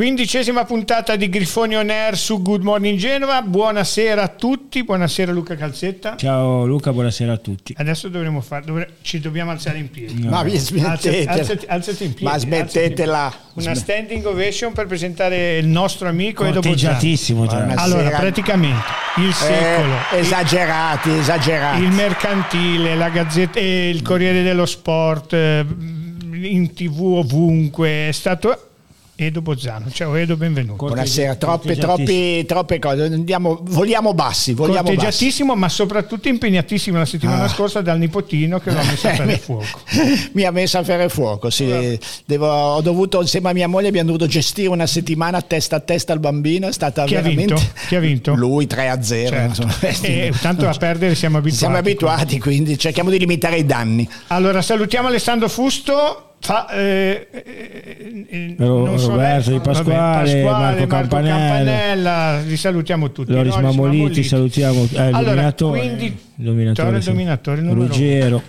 Quindicesima puntata di Grifoni On Air su Good Morning Genova. Buonasera a tutti, buonasera Luca Calzetta. Ciao Luca, buonasera a tutti. Adesso dovremo fare, dovre- ci dobbiamo alzare in piedi. Ma vi smettetela. Alzati, alzati- in piedi. Ma smettetela. Una standing ovation per presentare il nostro amico Edo. Buonasera. Allora, praticamente il secolo, Eh, esagerati, esagerati. il mercantile, la gazzetta, eh, il Corriere dello Sport, eh, in tv ovunque, è stato Edo Bozzano. Ciao Edo, benvenuto. Buonasera, troppe, troppi, troppe cose. Andiamo, voliamo bassi, voliamo bassi. Corteggiatissimo, ma soprattutto impegnatissimo la settimana Ah. scorsa dal nipotino che l'ha messo a fare fuoco. Mi ha messo a fare fuoco, sì. Devo- ho dovuto, insieme a mia moglie, abbiamo dovuto gestire una settimana testa a testa al bambino. È stata Chi ha veramente. vinto? Chi ha vinto? Lui 3 a 0. Certo. E tanto a perdere siamo abituati. Siamo abituati, quindi cerchiamo di limitare i danni. Allora, salutiamo Alessandro Fusto. Fa, eh, eh, eh, so Roberto lei- Di Pasquale, Marco Campanella. Campanella, li salutiamo tutti. Loris Mamoliti, salutiamo. Eh, il Allora, dominatore. quindi, dominatore, il dominatore Ruggero.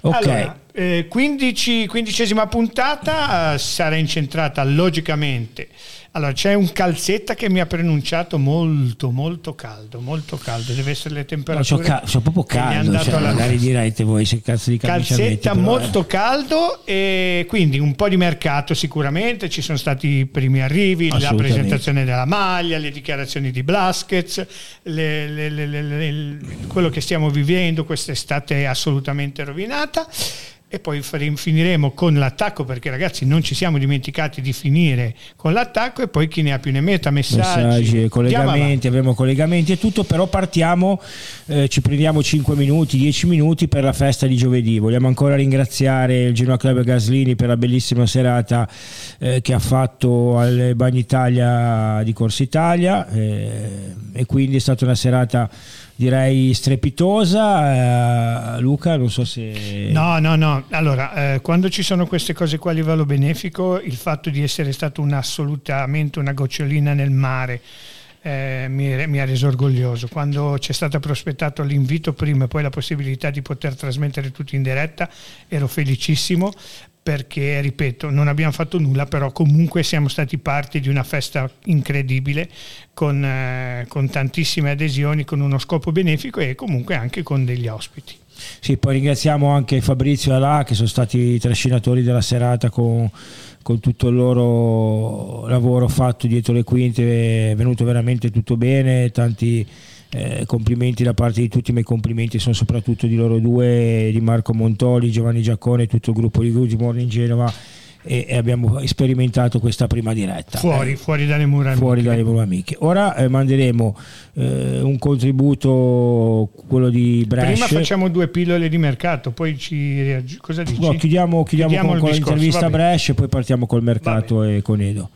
Ok. Allora, eh, 15, quindicesima puntata eh, sarà incentrata logicamente. Allora, c'è un calzetta che mi ha pronunciato molto, molto caldo, molto caldo. Deve essere le No, temperature. c'ho, ca- c'ho proprio caldo, cioè, alla magari direte voi se cazzo di metti, Calzetta però, molto eh. caldo e quindi un po' di mercato sicuramente, ci sono stati i primi arrivi, la presentazione della maglia, le dichiarazioni di Blaskets, le- le- le- quello che stiamo vivendo quest'estate è assolutamente rovinata. E poi finiremo con l'attacco perché ragazzi non ci siamo dimenticati di finire con l'attacco e poi chi ne ha più ne metta? Messaggi, messaggi, collegamenti, avremo collegamenti e tutto, però partiamo, eh, ci prendiamo 5 minuti, 10 minuti per la festa di giovedì. Vogliamo ancora ringraziare il Genoa Club Gaslini per la bellissima serata eh, che ha fatto al Bagno Italia di Corsa Italia eh, e quindi è stata una serata direi strepitosa. Eh, Luca, non so se... No, no, no. Allora, eh, quando ci sono queste cose qua a livello benefico, il fatto di essere stato un assolutamente una gocciolina nel mare eh, mi, mi ha reso orgoglioso. Quando c'è stato prospettato l'invito prima e poi la possibilità di poter trasmettere tutto in diretta, ero felicissimo perché, ripeto, non abbiamo fatto nulla, però comunque siamo stati parte di una festa incredibile con, eh, con tantissime adesioni, con uno scopo benefico e comunque anche con degli ospiti. Sì, poi ringraziamo anche Fabrizio e Alà che sono stati i trascinatori della serata con, con tutto il loro lavoro fatto dietro le quinte, è venuto veramente tutto bene, tanti eh, complimenti da parte di tutti, ma i complimenti sono soprattutto di loro due, di Marco Montoli, Giovanni Giaccone e tutto il gruppo di Good Morning Genova e, e abbiamo sperimentato questa prima diretta. Fuori, Eh, fuori dalle mura fuori amiche. dalle loro amiche. Ora eh, manderemo eh, un contributo, quello di Brescia. Prima facciamo due pillole di mercato, poi ci reaggi- cosa dici? No, chiudiamo, chiudiamo Chiudiamo con, con discorso, l'intervista a. Brescia e poi partiamo col mercato e con Edo.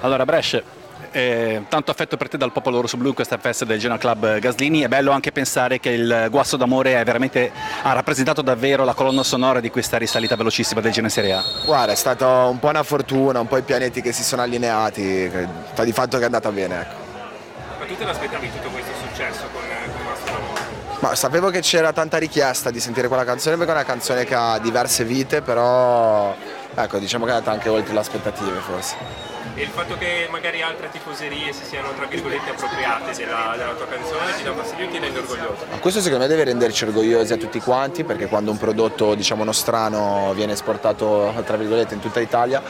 Allora Brescia, eh, tanto affetto per te dal popolo rosso-blu in questa festa del Genoa Club Gaslini, è bello anche pensare che il guasto d'amore è veramente, ha rappresentato davvero la colonna sonora di questa risalita velocissima del Genoa Serie A. Guarda, è stata un po' una fortuna, un po' i pianeti che si sono allineati, sta di fatto che è andata bene. Ecco. Ma tu te l'aspettavi tutto questo successo con, con Mastro d'Amore? Ma sapevo che c'era tanta richiesta di sentire quella canzone perché è una canzone che ha diverse vite, però ecco, diciamo che è andata anche oltre le aspettative forse. E il fatto che magari altre tifoserie si siano tra virgolette appropriate della, della tua canzone ti dà fastidio o ti rende orgoglioso? Ma Questo secondo me deve renderci orgogliosi a tutti quanti perché quando un prodotto diciamo nostrano viene esportato tra virgolette in tutta Italia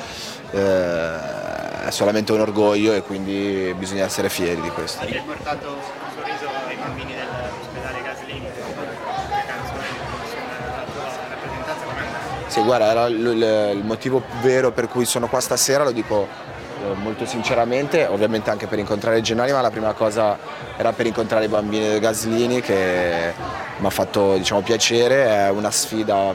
eh, è solamente un orgoglio e quindi bisogna essere fieri di questo. Hai portato un sorriso ai bambini dell'ospedale Gaslini? Sì, guarda, era il, il- il motivo vero per cui sono qua stasera, lo dico molto sinceramente, ovviamente anche per incontrare i Genoni, ma la prima cosa era per incontrare i bambini del Gaslini che mi ha fatto diciamo, piacere, è una sfida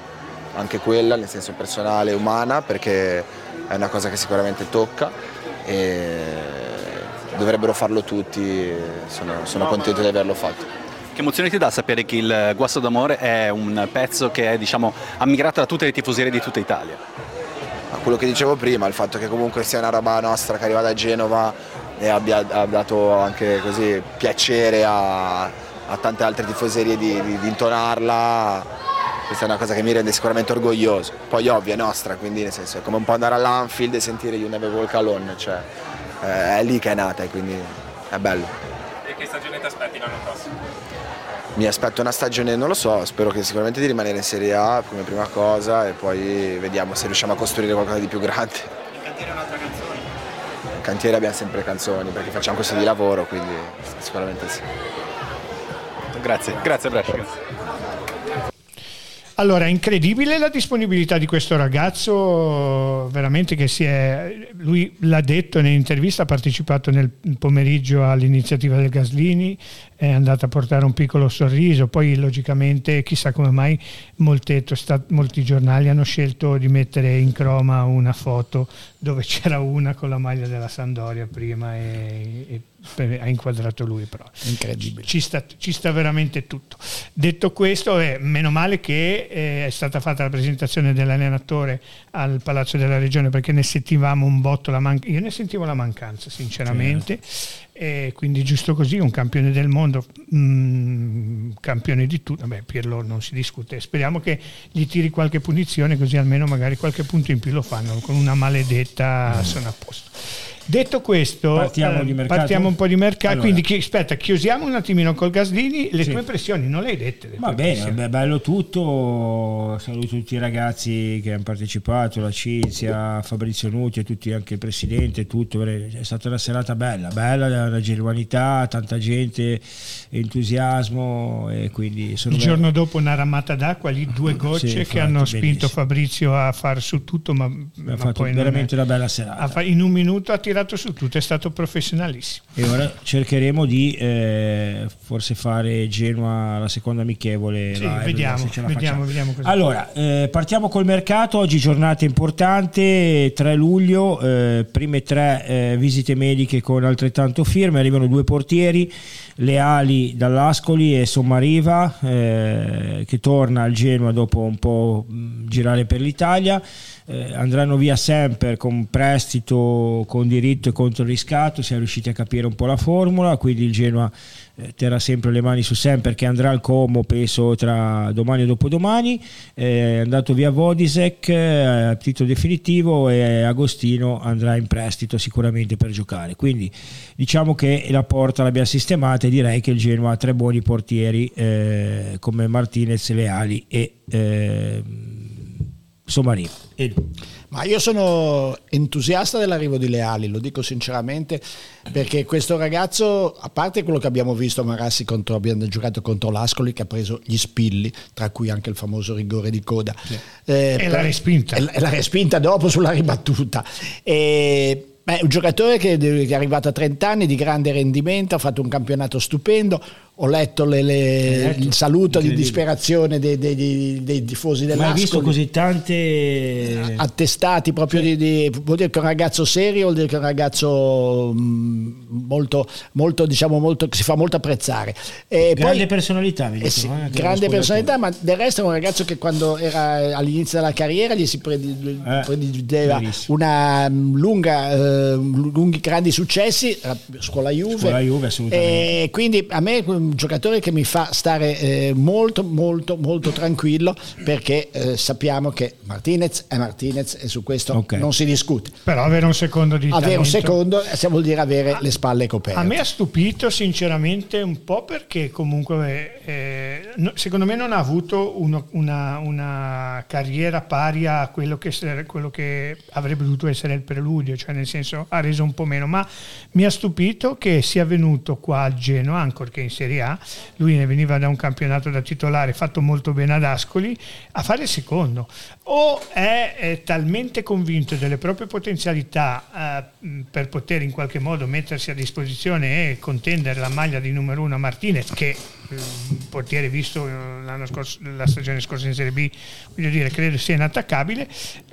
anche quella, nel senso personale e umana, perché è una cosa che sicuramente tocca e dovrebbero farlo tutti, sono, sono contento di averlo fatto. Che emozione ti dà sapere che il guasto d'amore è un pezzo che è diciamo, ammirato da tutte le tifoserie di tutta Italia? Ma quello che dicevo prima, il fatto che comunque sia una roba nostra che arriva da Genova e abbia ha dato anche così piacere a, a tante altre tifoserie di, di- di intonarla, questa è una cosa che mi rende sicuramente orgoglioso. Poi ovvio è nostra, quindi nel senso è come un po' andare all'Anfield e sentire You Never Walk Alone, cioè eh, è lì che è nata e quindi è bello. E che stagione ti aspetti l'anno prossimo? Mi aspetto una stagione, non lo so, spero che sicuramente di rimanere in Serie A come prima cosa e poi vediamo se riusciamo a costruire qualcosa di più grande. In cantiere un'altra canzone. In cantiere abbiamo sempre canzoni perché facciamo questo di lavoro, quindi sicuramente sì. Grazie, grazie Brescia. Allora, incredibile la disponibilità di questo ragazzo, veramente che si è, lui l'ha detto nell'intervista, ha partecipato nel pomeriggio all'iniziativa del Gaslini, è andato a portare un piccolo sorriso, poi logicamente chissà come mai molte, molti giornali hanno scelto di mettere in croma una foto dove c'era una con la maglia della Sandoria prima e, e ha inquadrato lui però incredibile. ci sta, ci sta veramente tutto. Detto questo eh, meno male che eh, è stata fatta la presentazione dell'allenatore al Palazzo della Regione perché ne sentivamo un botto la mancanza io ne sentivo la mancanza sinceramente. Certo. E quindi giusto così, un campione del mondo, mm, campione di tutto, vabbè Pirlo non si discute, speriamo che gli tiri qualche punizione così almeno magari qualche punto in più lo fanno, con una maledetta mm. sono a posto. Detto questo, partiamo, eh, partiamo un po' di mercato. Allora. Quindi, chi, aspetta, chiusiamo un attimino col Gaslini. Le sì. tue impressioni non le hai dette? Va bene, beh, bello tutto. Saluto tutti i ragazzi che hanno partecipato, la Cinzia, Fabrizio Nuti e tutti, anche il presidente. Tutto. È stata una serata bella, bella la genuinità, tanta gente, entusiasmo. E quindi sono il bello. giorno dopo una ramata d'acqua, lì due gocce sì, che infatti, hanno spinto. Fabrizio a far su tutto, ma, ma ha fatto veramente una bella serata. in un minuto ha tirato su tutto, è stato professionalissimo. E ora cercheremo di eh, forse fare Genoa la seconda amichevole. Sì, là, vediamo, vediamo, vediamo allora, eh, partiamo col mercato, oggi giornata importante, 3 luglio, eh, prime tre eh, visite mediche con altrettanto firme, arrivano due portieri, Leali dall'Ascoli e Sommariva eh, che torna al Genoa dopo un po' girare per l'Italia. Eh, andranno via sempre con prestito, con diritto e contro riscatto, siamo riusciti a capire un po' la formula, quindi il Genoa eh, terrà sempre le mani su sempre che andrà al Como penso tra domani e dopodomani, eh, è andato via Vodisek eh, a titolo definitivo e Agostino andrà in prestito sicuramente per giocare, quindi diciamo che la porta l'abbiamo sistemata e direi che il Genoa ha tre buoni portieri eh, come Martinez, Leali e eh, Somarino. Ma io sono entusiasta dell'arrivo di Leali, lo dico sinceramente, perché questo ragazzo, a parte quello che abbiamo visto a Marassi contro, abbiamo giocato contro l'Ascoli che ha preso gli spilli, tra cui anche il famoso rigore di coda. Sì. Eh, e l'ha respinta. E l'ha respinta dopo sulla ribattuta. E, beh, un giocatore che, che è arrivato a 30 anni di grande rendimento, ha fatto un campionato stupendo, ho letto le, le, il saluto di disperazione dei, dei, dei, dei tifosi dell'Ascoli. Ma hai visto così tante attestati proprio sì. di, di, vuol dire che è un ragazzo serio, vuol dire che è un ragazzo mm, molto, molto diciamo molto, che si fa molto apprezzare. E grande poi, personalità, eh sì, eh, grande personalità, ma del resto è un ragazzo che quando era all'inizio della carriera gli si prediligeva eh, una mm, lunga, eh, lunghi grandi successi, scuola Juve. Scuola Juve assolutamente. E quindi a me un giocatore che mi fa stare eh, molto molto molto tranquillo perché eh, sappiamo che Martinez è Martinez e su questo okay. non si discute. Però avere un secondo di Avere talento. un secondo se vuol dire avere a, le spalle coperte. A me ha stupito sinceramente un po' perché comunque eh, secondo me non ha avuto uno, una, una, carriera pari a quello che, quello che avrebbe dovuto essere il preludio, cioè nel senso ha reso un po' meno, ma mi ha stupito che sia venuto qua a Genoa, ancorché in Serie A, lui ne veniva da un campionato da titolare fatto molto bene ad Ascoli, a fare secondo. O è, è talmente convinto delle proprie potenzialità eh, per poter in qualche modo mettersi a disposizione e contendere la maglia di numero uno a Martinez, che il eh, portiere visto l'anno scorso, la stagione scorsa in Serie B, voglio dire, credo sia inattaccabile,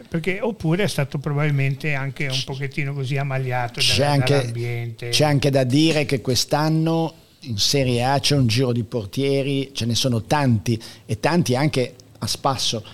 perché, oppure è stato probabilmente anche un pochettino così amagliato c'è anche, dall'ambiente. C'è anche da dire che quest'anno in Serie A c'è un giro di portieri, ce ne sono tanti e tanti anche a spasso.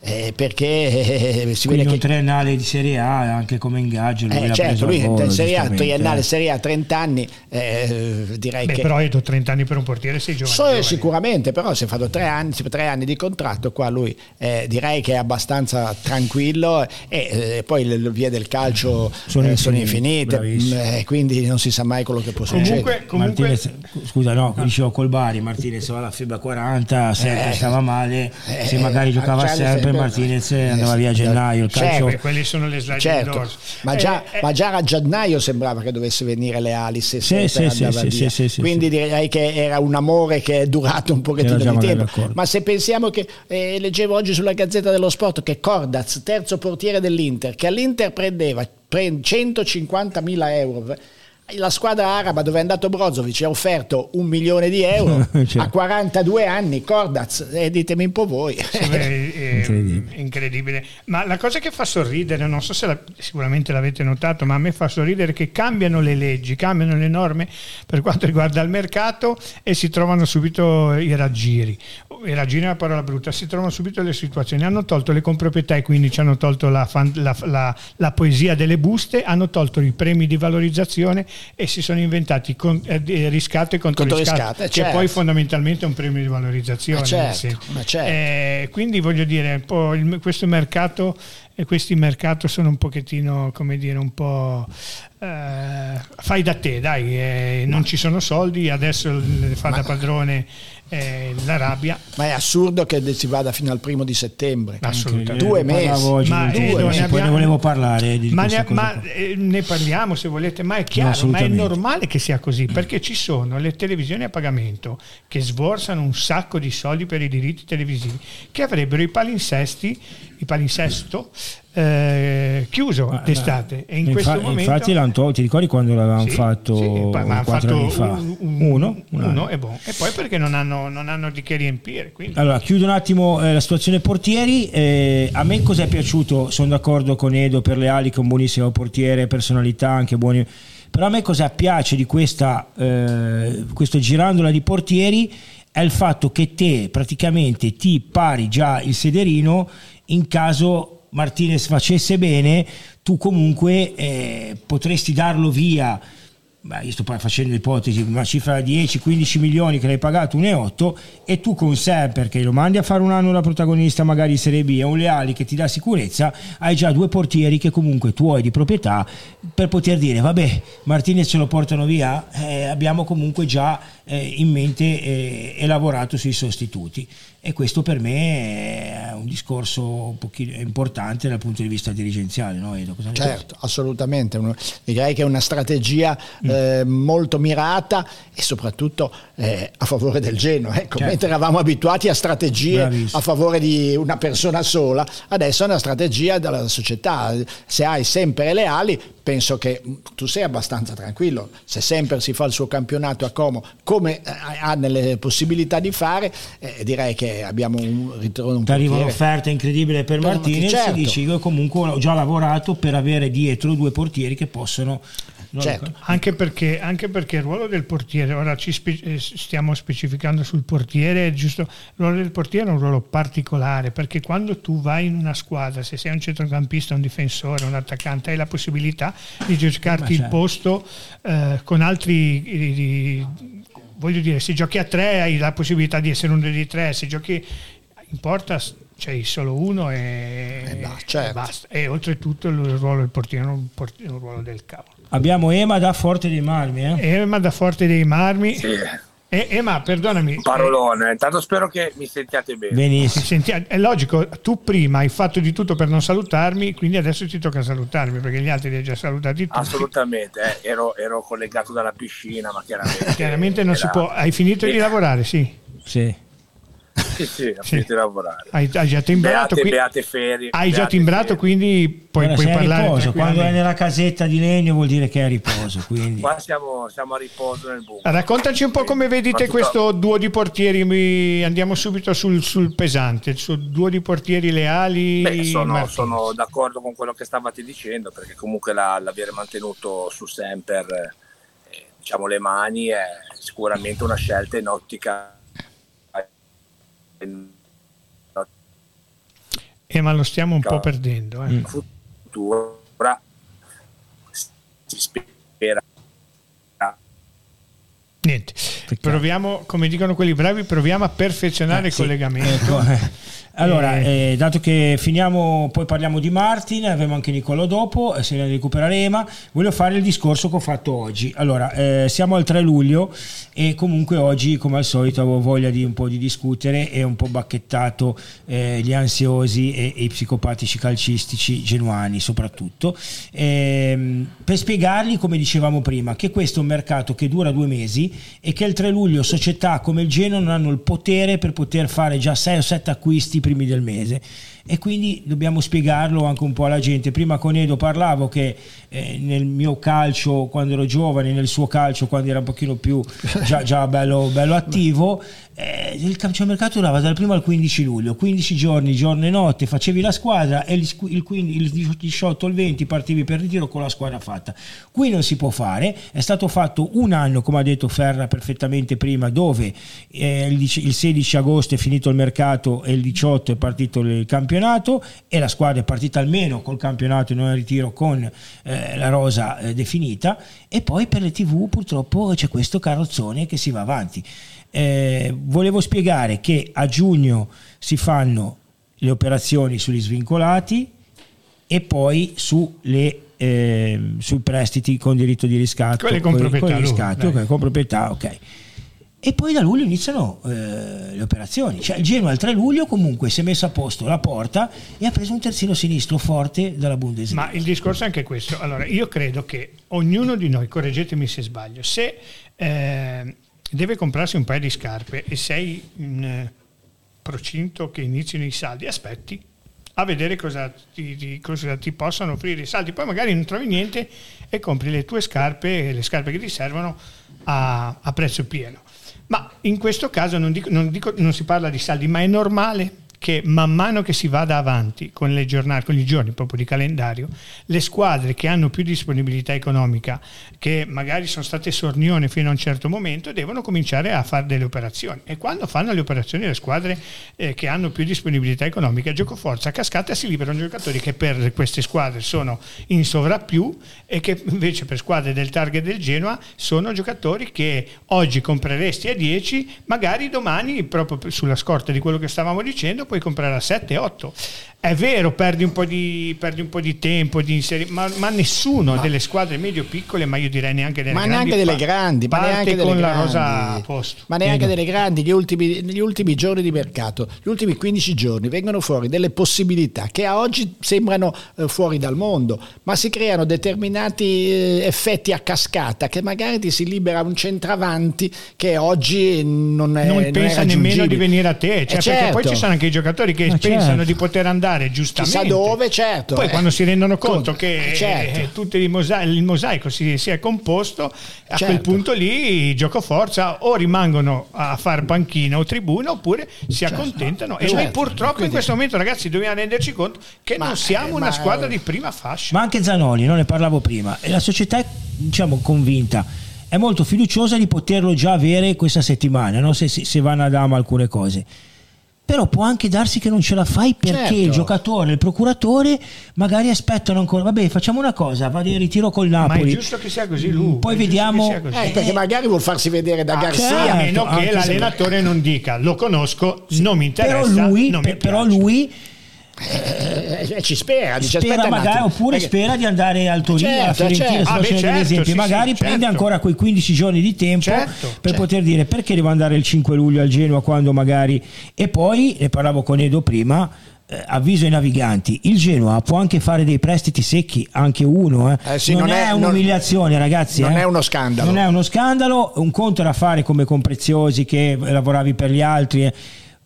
Eh, perché eh, si Quindi vede un che triennale di Serie A anche come ingaggio lui eh, certo, lui volo, in Serie A, triennale eh. Serie A 30 anni eh, direi Beh, che però Edo 30 anni per un portiere sei giovane. So, giovane. sicuramente, però si è fatto tre anni, tre anni di contratto, qua lui eh, direi che è abbastanza tranquillo e eh, poi le le vie del calcio Sono eh, sono infinite, infinite, mm, eh, quindi non si sa mai quello che può succedere. Comunque, comunque Martinez, scusa, no, dicevo col Bari, Martinez aveva la fibra 40, sempre Eh, stava male, eh, se magari giocava sempre, sempre- Martinez andava via a gennaio, il certo. calcio. Beh, quelli sono le slide Certo, ma già, Eh, eh, ma già a gennaio sembrava che dovesse venire le ali se Sì, sì, sì, sì, quindi direi che era un amore che è durato un pochettino di tempo. d'accordo. ma se pensiamo che eh, leggevo oggi sulla Gazzetta dello Sport che Cordaz terzo portiere dell'Inter che all'Inter prendeva pre- 150.000 euro la squadra araba dove è andato Brozovic ha offerto un milione di euro Certo. a 42 anni Cordaz e ditemi un po' voi è- Incredibile. Ma la cosa che fa sorridere, non so se la- sicuramente l'avete notato, ma a me fa sorridere che cambiano le leggi, cambiano le norme per quanto riguarda il mercato e si trovano subito i raggiri. I raggiri è una parola brutta, si trovano subito le situazioni. Hanno tolto le comproprietà e quindi ci hanno tolto la, fan- la- la- la poesia delle buste, hanno tolto i premi di valorizzazione e si sono inventati con, eh, di- riscatto e controriscatto, eh, che certo. poi fondamentalmente è un premio di valorizzazione. Ma certo, certo. Eh, quindi voglio dire, il- questo mercato e questi mercato sono un pochettino, come dire, un po' eh, fai da te, dai, eh, non ci sono soldi, adesso fa da padrone eh, la rabbia. ma è assurdo che si vada fino al primo di settembre Assolutamente. Due mesi. oggi, Ma, due eh, mesi, non ne poi ne abbiamo- volevo parlare di Ma, ne, ma, eh, ne parliamo se volete, ma è chiaro, ma è normale che sia così, perché ci sono le televisioni a pagamento che sborsano un sacco di soldi per i diritti televisivi, che avrebbero i palinsesti, i palinsesto eh, chiuso d'estate. E in Infa- questo momento... Infatti l'hanno tolto, ti ricordi quando l'avevamo Sì, fatto sì, quattro fatto anni fa? un- un- uno? Un uno e, boh. e poi perché non hanno, non hanno di che riempire. Quindi. Allora, chiudo un attimo eh, la situazione portieri. Eh, a me cosa è piaciuto? Sono d'accordo con Edo per le ali, che è un buonissimo portiere, personalità anche buoni. Però a me cosa piace di questa, eh, questo girandola di portieri è il fatto che te praticamente ti pari già il sederino in caso Martinez facesse bene, tu comunque eh, potresti darlo via. Beh, io sto facendo ipotesi, una cifra di 10-15 milioni che l'hai pagato 1,8 e tu con Semper che lo mandi a fare un anno da protagonista magari in Serie B e un Leali che ti dà sicurezza, hai già due portieri che comunque tu hai di proprietà per poter dire vabbè Martinez ce lo portano via, eh, abbiamo comunque già in mente eh, e lavorato sui sostituti e questo per me è un discorso un pochino importante dal punto di vista dirigenziale, no Edo? Cosa? Certo, assolutamente. Direi che è una strategia eh, molto mirata e soprattutto eh, a favore del Genoa. Ecco, Certo. Mentre eravamo abituati a strategie Bravissimo. a favore di una persona sola, adesso è una strategia della società. Se hai sempre le ali, penso che tu sei abbastanza tranquillo. Se sempre si fa il suo campionato a Como, come eh, ha nelle possibilità di fare, eh, direi che abbiamo un ritorno un ti arriva un'offerta incredibile per Per Martinez Marti- certo. dici io comunque ho già lavorato per avere dietro due portieri che possono no, Certo. Anche perché, anche perché il ruolo del portiere, ora ci spe- eh, stiamo specificando sul portiere, è giusto, il ruolo del portiere è un ruolo particolare perché quando tu vai in una squadra, se sei un centrocampista, un difensore, un attaccante, hai la possibilità di giocarti Ma il certo. posto eh, con altri... eh, di- voglio dire, se giochi a tre hai la possibilità di essere uno dei tre, se giochi in porta c'hai solo uno e, Eh, bah, certo. e basta. E oltretutto il ruolo del portiere è un, port- è un ruolo del cavolo. abbiamo Ema da Forte dei Marmi eh? Ema da Forte dei Marmi. Sì, E- Ema, perdonami. parolone. Intanto spero che mi sentiate bene. eh, benissimo senti, è logico, tu prima hai fatto di tutto per non salutarmi, quindi adesso ti tocca salutarmi perché gli altri li hai già salutati tutti. Assolutamente, eh, ero, ero collegato dalla piscina, ma chiaramente... Chiaramente non era- si può. Hai finito di Eh, lavorare, sì. sì. Sì, sì, ho Sì. lavorare. Hai, hai già timbrato. Beate, qui- beate ferie. hai già timbrato, ferie. quindi puoi, Guarda, puoi a parlare. riposo quando è nella casetta di legno vuol dire che è a riposo quindi Qua siamo, siamo a riposo nel bunker. Raccontaci un po' come vedete questo duo di portieri. mi- Andiamo subito sul, sul pesante, sul duo di portieri leali. Beh, sono, sono d'accordo con quello che stavate dicendo, perché comunque la- l'avere mantenuto su Semper eh, diciamo, le mani è sicuramente una scelta in ottica Eh, ma lo stiamo un po' perdendo. Eh. Mm. futura si spera Niente, proviamo, come dicono quelli bravi, proviamo a perfezionare Eh, il sì. collegamento. Ecco, eh. Allora, Eh, eh, dato che finiamo, poi parliamo di Martin, avremo anche Niccolò dopo, eh, se ne recupereremo, voglio fare il discorso che ho fatto oggi. Allora, eh, siamo al 3 luglio e comunque oggi, come al solito, avevo voglia di un po' di discutere e un po' bacchettato eh, gli ansiosi e, e i psicopatici calcistici genuani soprattutto, Ehm, per spiegargli, come dicevamo prima, che questo è un mercato che dura due mesi e che il 3 luglio società come il Genoa non hanno il potere per poter fare già 6 o 7 acquisti i primi del mese e quindi dobbiamo spiegarlo anche un po' alla gente. Prima con Edo parlavo che eh, nel mio calcio quando ero giovane, nel suo calcio quando era un pochino più già, già bello, bello attivo, eh, il calciomercato durava dal 1 al 15 luglio, 15 giorni, giorno e notte, facevi la squadra e il, il 15 il 18 il 20 partivi per ritiro con la squadra fatta. Qui non si può fare, è stato fatto un anno, come ha detto Ferra perfettamente prima, dove eh, il, dic- il 16 agosto è finito il mercato e il 18 è partito il campionato e la squadra è partita almeno col campionato e non in ritiro con eh, la rosa eh, definita e poi per le tv purtroppo c'è questo carrozzone che si va avanti. Eh, volevo spiegare che a giugno si fanno le operazioni sugli svincolati e poi sulle, eh, sui prestiti con diritto di riscatto Quelle con proprietà, con i lui, riscatti, dai. ok, con proprietà ok e poi da luglio iniziano eh, le operazioni cioè il Genoa il 3 luglio comunque si è messo a posto la porta e ha preso un terzino sinistro forte dalla Bundesliga Ma il discorso è anche questo. Allora, io credo che ognuno di noi, correggetemi se sbaglio, se eh, deve comprarsi un paio di scarpe e sei in eh, procinto che inizino i saldi, aspetti a vedere cosa ti, cosa ti possano offrire i saldi. Poi magari non trovi niente e compri le tue scarpe, le scarpe che ti servono a, a prezzo pieno. Ma in questo caso non, dico- non dico- non si parla di saldi, ma è normale che man mano che si vada avanti con le giornate, con i giorni proprio di calendario, le squadre che hanno più disponibilità economica, che magari sono state sornione fino a un certo momento, devono cominciare a fare delle operazioni. E quando fanno le operazioni le squadre eh, che hanno più disponibilità economica, gioco forza a cascata si liberano giocatori che per queste squadre sono in sovrappiù e che invece per squadre del target del Genoa sono giocatori che oggi compreresti a 10, magari domani, proprio sulla scorta di quello che stavamo dicendo, puoi comprare a 7, 8. È vero, perdi un po' di, perdi un po' di tempo, di inseri- ma, ma nessuno delle squadre medio-piccole, ma io direi neanche delle ma grandi, neanche delle grandi, ma neanche delle grandi. Ma neanche delle grandi, gli ultimi, gli ultimi giorni di mercato, gli ultimi 15 giorni vengono fuori delle possibilità che a oggi sembrano eh, fuori dal mondo, ma si creano determinati eh, effetti a cascata che magari ti si libera un centravanti che oggi non è non non è pensa nemmeno raggiungibile. di venire a te, cioè, Eh, perché poi certo. ci sono anche i giocatori che Ma pensano certo. di poter andare giustamente. Chissà dove, certo. Poi eh. quando si rendono conto Conto, che eh, certo. eh, tutto il mosa- il mosaico si, si è composto, a Certo. quel punto lì gioco forza o rimangono a fare panchina o tribuna oppure si accontentano. E noi Certo. purtroppo in Quindi- questo momento ragazzi dobbiamo renderci conto che Ma, non siamo eh, una squadra di prima fascia. ma anche Zanoli, non ne parlavo prima, e la società è diciamo, convinta, è molto fiduciosa di poterlo già avere questa settimana, no? se, se- se vanno a dama alcune cose. Però può anche darsi che non ce la fai perché Certo. il giocatore, il procuratore magari aspettano ancora. Vabbè, facciamo una cosa, vado in ritiro col Ma è Napoli. giusto che sia così lui. Poi vediamo- così. Eh, perché magari vuol farsi vedere da Ah, Garzia. certo. a meno che se- l'allenatore non dica lo conosco, non mi però interessa. lui, non mi per- però piace." lui Eh, eh, ci spera, dice spera magari oppure perché- spera di andare al Torino, Certo, alla Fiorentina, certo. Ah, beh, certo, sì, magari sì, prende certo. ancora quei 15 giorni di tempo Certo, per certo. poter dire perché devo andare il 5 luglio al Genoa quando magari e poi ne parlavo con Edo prima eh, avviso ai naviganti il Genoa può anche fare dei prestiti secchi anche uno eh. Eh sì, non, non è, è- non- un'umiliazione ragazzi non eh. è uno scandalo. non è uno scandalo un conto era fare come con Preziosi che lavoravi per gli altri.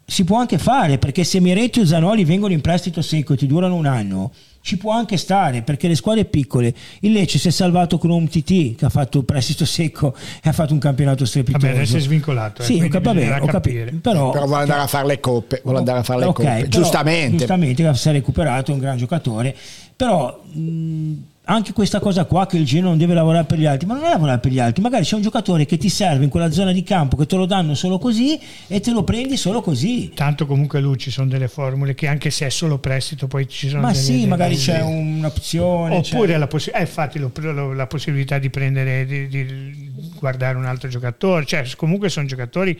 Si può anche fare perché se Miretti o Zanoli vengono in prestito secco e ti durano un anno ci può anche stare perché le squadre piccole il Lecce si è salvato con un TT che ha fatto un prestito secco e ha fatto un campionato strepitoso Vabbè, adesso è svincolato. eh, sì, ho, vabbè, ho capito però, Però vuole andare a fare le coppe, vuole andare a fare le Ok, coppe, però, giustamente. giustamente si è recuperato è un gran giocatore però mh, anche questa cosa qua che il Genoa non deve lavorare per gli altri, ma non è lavorare per gli altri, magari c'è un giocatore che ti serve in quella zona di campo che te lo danno solo così e te lo prendi solo così. Tanto comunque lui ci sono delle formule che anche se è solo prestito poi ci sono Ma delle, sì, delle- magari delle- c'è un'opzione. Oppure la, possi- eh, infatti lo- lo- la possibilità di prendere, di, di guardare un altro giocatore, cioè comunque sono giocatori,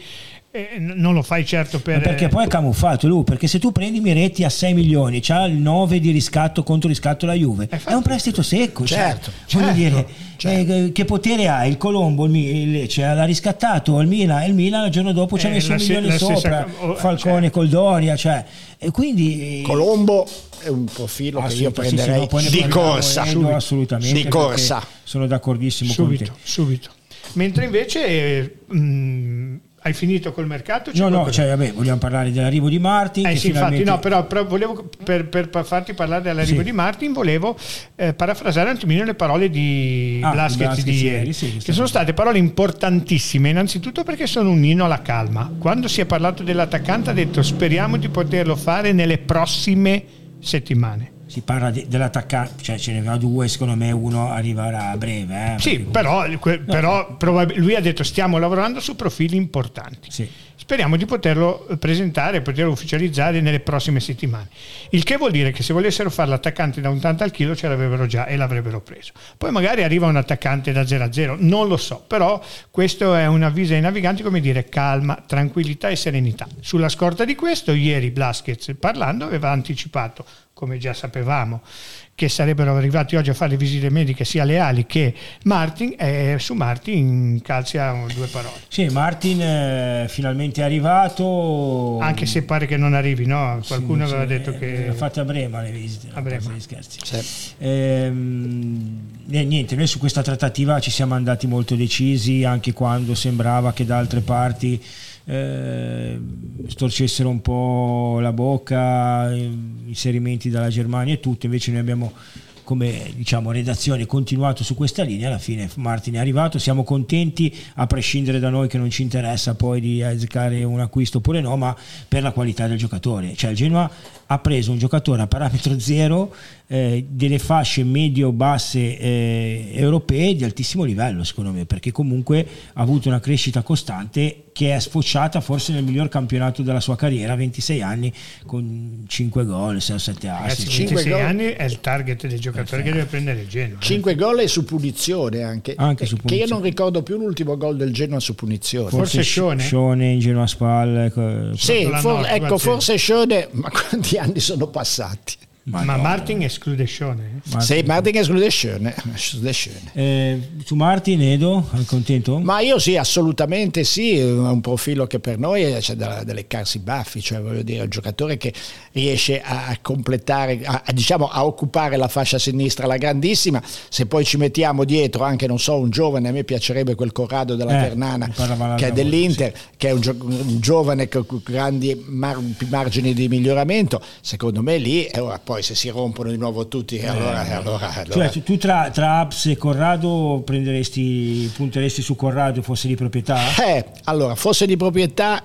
eh, non lo fai certo per... Ma perché poi è camuffato lui, perché se tu prendi Miretti a 6 milioni, c'ha il 9 di riscatto contro riscatto la Juve, è un prestito secco, cioè, Certo, voglio certo, dire, certo. eh, che potere ha il Colombo, il, il Lecce, l'ha riscattato il Milan, e il Milan il giorno dopo ci ha Eh, messo un se- milione stessa sopra, co- oh, Falcone cioè- col Doria, cioè, e quindi... Colombo è un profilo che io Assolutamente, sì, sì, prenderei no, di corsa. Edo, assolutamente, Di corsa. Sono d'accordissimo subito, con te. subito. Mentre invece eh, mh, hai finito col mercato? No, no, cioè, vabbè, vogliamo parlare dell'arrivo di Martin. Eh sì, infatti, finalmente- no, però, però volevo, per, per farti parlare dell'arrivo Sì. di Martin, volevo eh, parafrasare un attimino le parole di Ah, Blasquez di ieri, sì, che sono state parole importantissime, innanzitutto perché sono un inno alla calma. Quando si è parlato dell'attaccante ha detto speriamo di poterlo fare nelle prossime settimane. Si parla de- dell'attaccante, cioè ce ne va due, secondo me uno arriverà a breve. eh, Sì, però, que- però probab- lui ha detto stiamo lavorando su profili importanti. Sì. Speriamo di poterlo eh, presentare, poterlo ufficializzare nelle prossime settimane. Il che vuol dire che se volessero fare l'attaccante da un tanto al chilo ce l'avrebbero già e l'avrebbero preso. Poi magari arriva un attaccante da 0 a 0, non lo so, però questo è un avviso ai naviganti come dire calma, tranquillità e serenità. Sulla scorta di questo, ieri Blasquez parlando aveva anticipato, come già sapevamo, che sarebbero arrivati oggi a fare le visite mediche sia Leali che Martin e su Martin calzia due parole. Sì, Martin eh, finalmente è arrivato. Anche se pare che non arrivi, no? Qualcuno sì, aveva detto eh, che... le ha fatte a Brema le visite, A Brema. gli scherzi. Sì. Ehm, eh, niente, noi su questa trattativa ci siamo andati molto decisi anche quando sembrava che da altre parti eh, storcessero un po' la bocca, eh, inserimenti dalla Germania e tutto, invece noi abbiamo come diciamo redazione continuato su questa linea, alla fine Martin è arrivato, siamo contenti a prescindere da noi che non ci interessa poi di azzeccare un acquisto oppure no, ma per la qualità del giocatore, cioè il Genoa ha preso un giocatore a parametro zero eh, delle fasce medio-basse eh, europee di altissimo livello secondo me perché comunque ha avuto una crescita costante che è sfociata forse nel miglior campionato della sua carriera 26 anni con 5 gol 6 o 7 Ragazzi, assist 5 26 gol. anni è il target del giocatore che deve prendere il Genoa. eh. 5 gol e su punizione anche. Anche su Che io punizione. non ricordo più l'ultimo gol del Genoa su punizione. Forse Scione? Scione in Genoa Spal ecco, Sì, for- ecco, forse Scione, ma quanti anni sono passati? Ma no. Martin esclude Scione. eh? Martin. Sì, Martin esclude Scione. esclude Scione. Eh, su Martin Edo è contento? Ma io sì, assolutamente sì, è un profilo che per noi è- c'è da, da leccarsi i baffi, cioè voglio dire, un giocatore che riesce a, completare, a, a, diciamo, a occupare la fascia sinistra alla grandissima, se poi ci mettiamo dietro anche, non so, un giovane, a me piacerebbe quel Corrado della Eh, Ternana, che è dell'Inter, che è un, gio- un giovane con grandi mar- margini di miglioramento, secondo me lì, e ora poi se si rompono di nuovo tutti, Eh, allora... allora, allora- Cioè, tu, tu tra, tra Abs e Corrado prenderesti, punteresti su Corrado fosse di proprietà? Eh, allora, fosse di proprietà,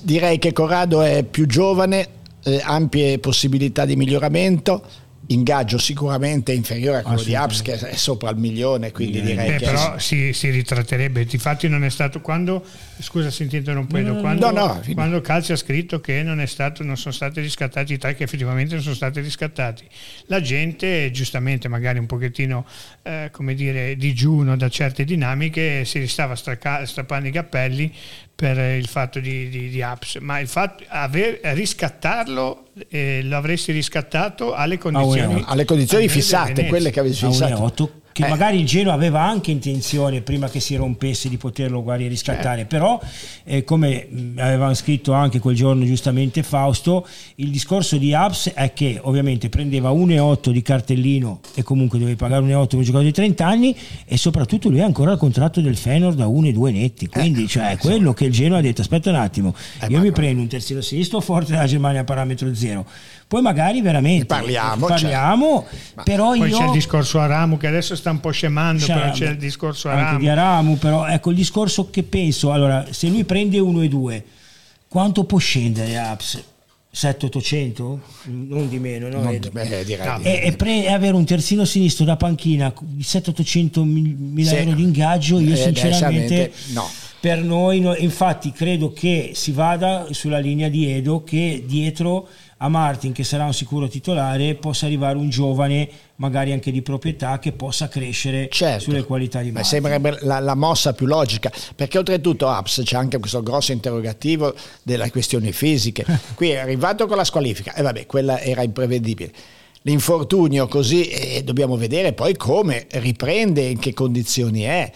direi che Corrado è più giovane, eh, ampie possibilità di miglioramento, ingaggio sicuramente inferiore a quello di Abs che è sopra il milione, quindi direi Eh, che... però si, si ritratterebbe. Difatti non è stato quando scusa se ti No, quando, no, fine. quando Calzi ha scritto che non, è stato, non sono stati riscattati i tre che effettivamente non sono stati riscattati. La gente, giustamente, magari un pochettino eh, come dire digiuno da certe dinamiche, si stava strappando i cappelli per il fatto di, di, di Apps, ma il fatto aver riscattarlo eh, lo avresti riscattato alle condizioni, alle condizioni fissate, quelle che avessi a fissato. 1,8 che Eh. magari il Genoa aveva anche intenzione prima che si rompesse di poterlo guardi riscattare. Però eh, come mh, aveva scritto anche quel giorno giustamente Fausto il discorso di Abs è che ovviamente prendeva 1,8 di cartellino e comunque dovevi pagare 1,8 per un giocatore di 30 anni e soprattutto lui ha ancora il contratto del Fenor da 1,2 netti. Quindi cioè, è quello che il Genoa ha detto. Aspetta un attimo. Io ma- mi prendo un terzino sinistro forte della Germania a parametro zero poi magari veramente Ne parliamo, parliamo però Poi io c'è il discorso Aramu che adesso sta un po' scemando, C'è- però c'è il discorso anche Aramu. di Aramu, però ecco il discorso che penso, allora se lui prende 1 e 2, quanto può scendere Aps? 7-800, non di meno, no? Non E- di- beh, direi e, e pre- e avere un terzino sinistro da panchina di 700-800 mila Sì. euro di ingaggio, io Eh, sinceramente no. Per noi, no- infatti credo che si vada sulla linea di Edo che dietro a Martin, che sarà un sicuro titolare, possa arrivare un giovane, magari anche di proprietà, che possa crescere Certo. sulle qualità di Ma Martin. sembrerebbe la, la mossa più logica, perché oltretutto Aps c'è anche questo grosso interrogativo delle questioni fisiche. Qui è arrivato con la squalifica, e vabbè, quella era imprevedibile. L'infortunio così, e dobbiamo vedere poi come riprende, in che condizioni è.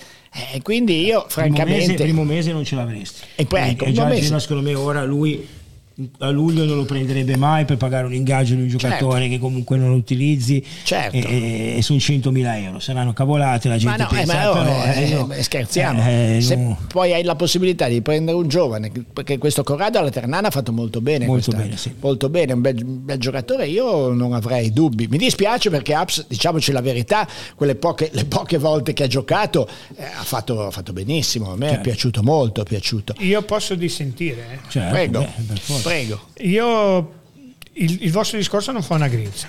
E quindi io Primo mese, francamente... primo mese non ce l'avresti. E poi, ecco, già il mese- secondo me ora lui a luglio non lo prenderebbe mai per pagare un ingaggio di un giocatore che comunque non utilizzi Certo. e, e sono 100.000 euro saranno cavolate la Ma gente no, eh, pensa ma oh, però, eh, eh, no. eh, scherziamo. Eh, Se no. poi hai la possibilità di prendere un giovane, perché questo Corrado alla Ternana ha fatto molto bene. Molto quest'anno. bene, sì. Molto bene, un bel, bel giocatore, io non avrei dubbi. Mi dispiace perché Aps, diciamoci la verità, quelle poche, le poche volte che ha giocato eh, ha, fatto, ha fatto benissimo, a me è Certo. piaciuto molto, è piaciuto. Io posso dissentire. eh. Certo, Prego, beh, per forza. Prego. Io il, il vostro discorso non fa una grinza,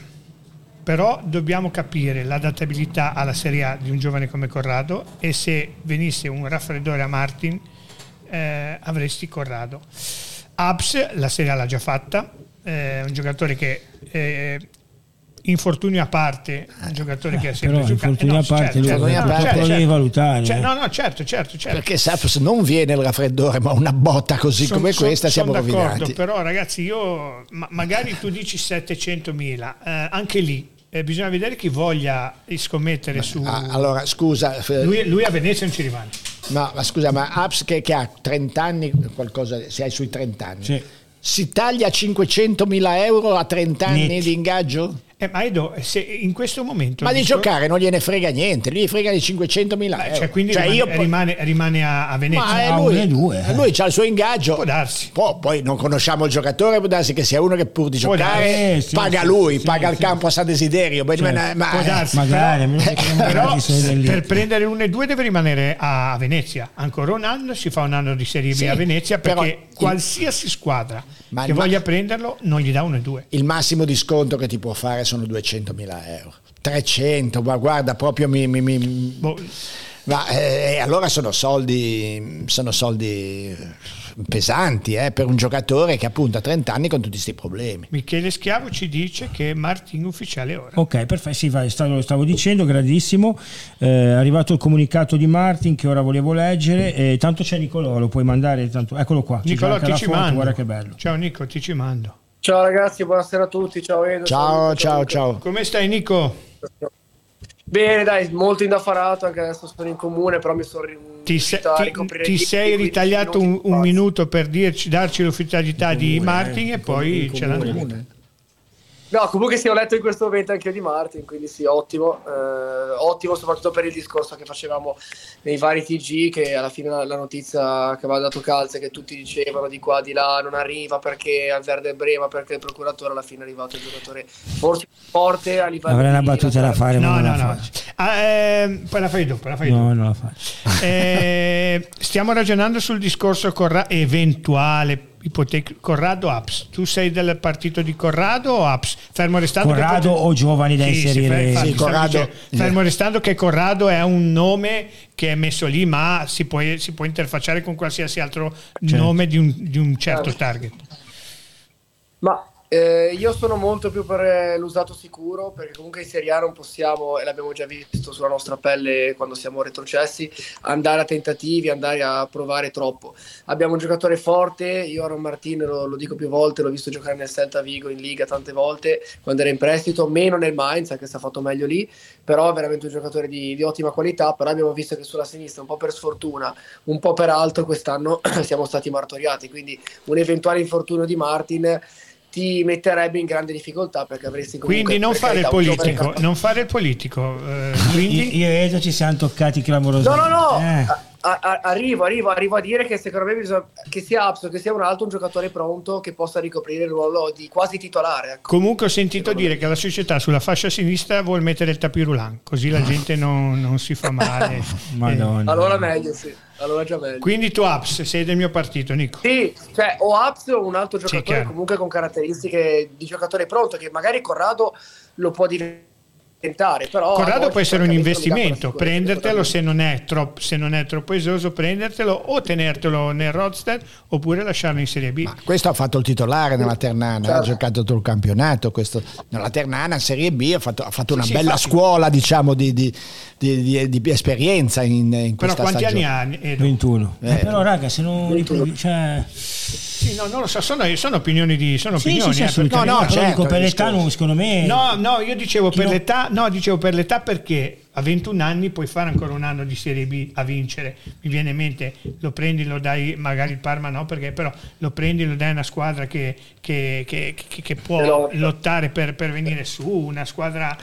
però dobbiamo capire l'adattabilità alla Serie A di un giovane come Corrado e se venisse un raffreddore a Martin eh, avresti Corrado. Abs la Serie A l'ha già fatta, è un giocatore che eh, infortunio a parte, un giocatore che ha sempre però giocato. infortunio a parte lui, infortunio a no, parte, lo devi valutare Cioè, eh. no, no, certo, certo, certo. Perché se Aps non viene il raffreddore, ma una botta così Son- come son- questa, son siamo d'accordo, rovinati. Però ragazzi, io ma- magari tu dici 700.000, eh, anche lì eh, bisogna vedere chi voglia scommettere su... Ah, allora, scusa, Lui, lui a Venezia non ci rimane. No, ma scusa, ma Aps che, che ha 30 anni, qualcosa, se hai sui 30 anni, Sì. si taglia 500.000 euro a 30 anni Netti. di ingaggio? Eh, ma Edo, se in questo momento... Ma di dico- giocare non gliene frega niente, gli frega di 500.000 Beh, euro. cioè, quindi Cioè, rimane, io rimane, rimane a, a Venezia. ma è Ah, lui, uno e due, eh. lui ha il suo ingaggio. Può darsi. Può- poi non conosciamo il giocatore, può darsi che sia uno che pur di Può giocare eh, sì, paga sì, lui, sì, paga il sì. campo a San Desiderio. Certo. ma- ma- Può darsi, magari però- però per prendere uno e due deve rimanere a Venezia ancora un anno si fa un anno di Serie B Sì, a Venezia però perché il- qualsiasi squadra Ma che il ma- voglia prenderlo non gli dà uno e due il massimo di sconto che ti può fare sono 200.000 euro. 300, ma guarda, proprio mi... mi- mi- Boh, ma eh, allora sono soldi, sono soldi pesanti eh, per un giocatore che appunto ha 30 anni con tutti questi problemi. Michele Schiavo ci dice che Martin ufficiale ora Ok, perfetto, sì, vai, stavo, stavo dicendo, grandissimo. Eh, è arrivato il comunicato di Martin che ora volevo leggere. E tanto c'è Nicolò, lo puoi mandare. Tanto, eccolo qua. Nicolò ti ci foto, mando Guarda che bello. ciao Nico ti ci mando Ciao ragazzi, buonasera a tutti. Ciao Edo. Ciao, ciao, Luca. ciao. come stai Nico? Bene, dai, molto indaffarato. Anche adesso sono in comune, però mi sono Ti, se- ti- ti 10, sei 15 ritagliato un, un minuto per dirci, darci l'ufficialità di comune, Martin eh, e poi ce l'hanno. No, comunque sì, ho letto in questo momento anche io di Martin, quindi sì, ottimo. Eh, ottimo soprattutto per il discorso che facevamo nei vari TG, che alla fine la, la notizia che aveva dato calze, che tutti dicevano di qua, di là, non arriva perché al Verde Brema, perché il procuratore alla fine è arrivato il giocatore forse più forte a livello Avrei una di- battuta da fare, ma No, non no, la no. faccio. Ah, ehm, poi la fai dopo, la fai dopo. No, non la faccio. Eh, stiamo ragionando sul discorso Corra- eventuale ipotetico Corrado Aps. Tu sei del partito di Corrado o Aps? Fermo restando che Corrado pote- o giovani da Sì, sì, inserire? Sì, stavo Corrado- fermo restando che Corrado è un nome che è messo lì, ma si può, si può interfacciare con qualsiasi altro Certo. nome di un, di un certo Certo. target. Ma eh, io sono molto più per l'usato sicuro perché comunque in Serie A non possiamo, e l'abbiamo già visto sulla nostra pelle quando siamo retrocessi, andare a tentativi, andare a provare troppo. Abbiamo un giocatore forte, io Aaron Martin lo, lo dico più volte, l'ho visto giocare nel Celta Vigo in Liga tante volte quando era in prestito, meno nel Mainz, anche se ha fatto meglio lì, però è veramente un giocatore di, di ottima qualità, però abbiamo visto che sulla sinistra un po' per sfortuna, un po' per altro quest'anno siamo stati martoriati, quindi un eventuale infortunio di Martin ti metterebbe in grande difficoltà perché avresti comunque Quindi non fare il politico, non fare il politico. eh, quindi io e Edo ci siamo toccati No, clamorosamente. no, no, Eh. a- a- arrivo, arrivo, arrivo a dire che secondo me bisogna, che sia Apps o che sia un altro un giocatore pronto che possa ricoprire il ruolo di quasi titolare. ecco. Comunque ho sentito dire che la società sulla fascia sinistra vuole mettere il tapirulan, così la gente non, non si fa male. Madonna. Allora meglio, sì. Allora già meglio. Quindi tu Apps sei del mio partito, Nico. Sì, cioè o Apps o un altro giocatore comunque con caratteristiche di giocatore pronto che magari Corrado lo può diventare, però Corrado può essere un mi dà investimento, prendertelo se non, è troppo, se non è troppo esoso, prendertelo o tenertelo nel roadster oppure lasciarlo in Serie B. Questo ha fatto il titolare nella Ternana, Certo. ha giocato tutto il campionato. Questo, nella Ternana, Serie B, ha fatto, ha fatto una sì, bella infatti. scuola diciamo, di, di- di- di- di esperienza in, in Però questa quanti stagione. anni ha? Edo? 21. Eh. Eh, però raga, se non riprovi- cioè, Sì, no, non lo so, sono, sono opinioni di sono sì, opinioni. sì, sì, eh, perché- Però certo, dico, per l'età non, secondo me No, no, io dicevo per non- l'età, no, dicevo per l'età perché a 21 anni puoi fare ancora un anno di Serie B a vincere. Mi viene in mente, lo prendi, lo dai, magari il Parma no, perché però lo prendi, lo dai a una squadra che, che- che- che- che può lotta. lottare per, per venire su, una squadra...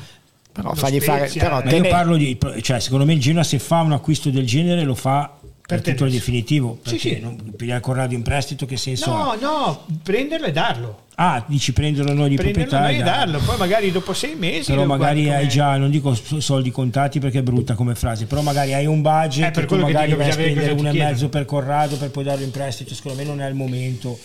Però fagli fare- però eh. Te io ne- parlo di, cioè, secondo me il Genoa se fa un acquisto del genere lo fa per, titolo definitivo, Sì, perché sì. non pigliare Corrado in prestito che senso ha? No, no, prenderlo e darlo. Ah, dici prenderlo noi di Prenderlo proprietà noi e darlo. poi magari dopo sei mesi... Però magari hai come- già, non dico so- soldi contati perché è brutta come frase, però magari hai un budget Eh, per quello che magari dico, vai a spendere uno e mezzo per Corrado per poi darlo in prestito, secondo me non è il momento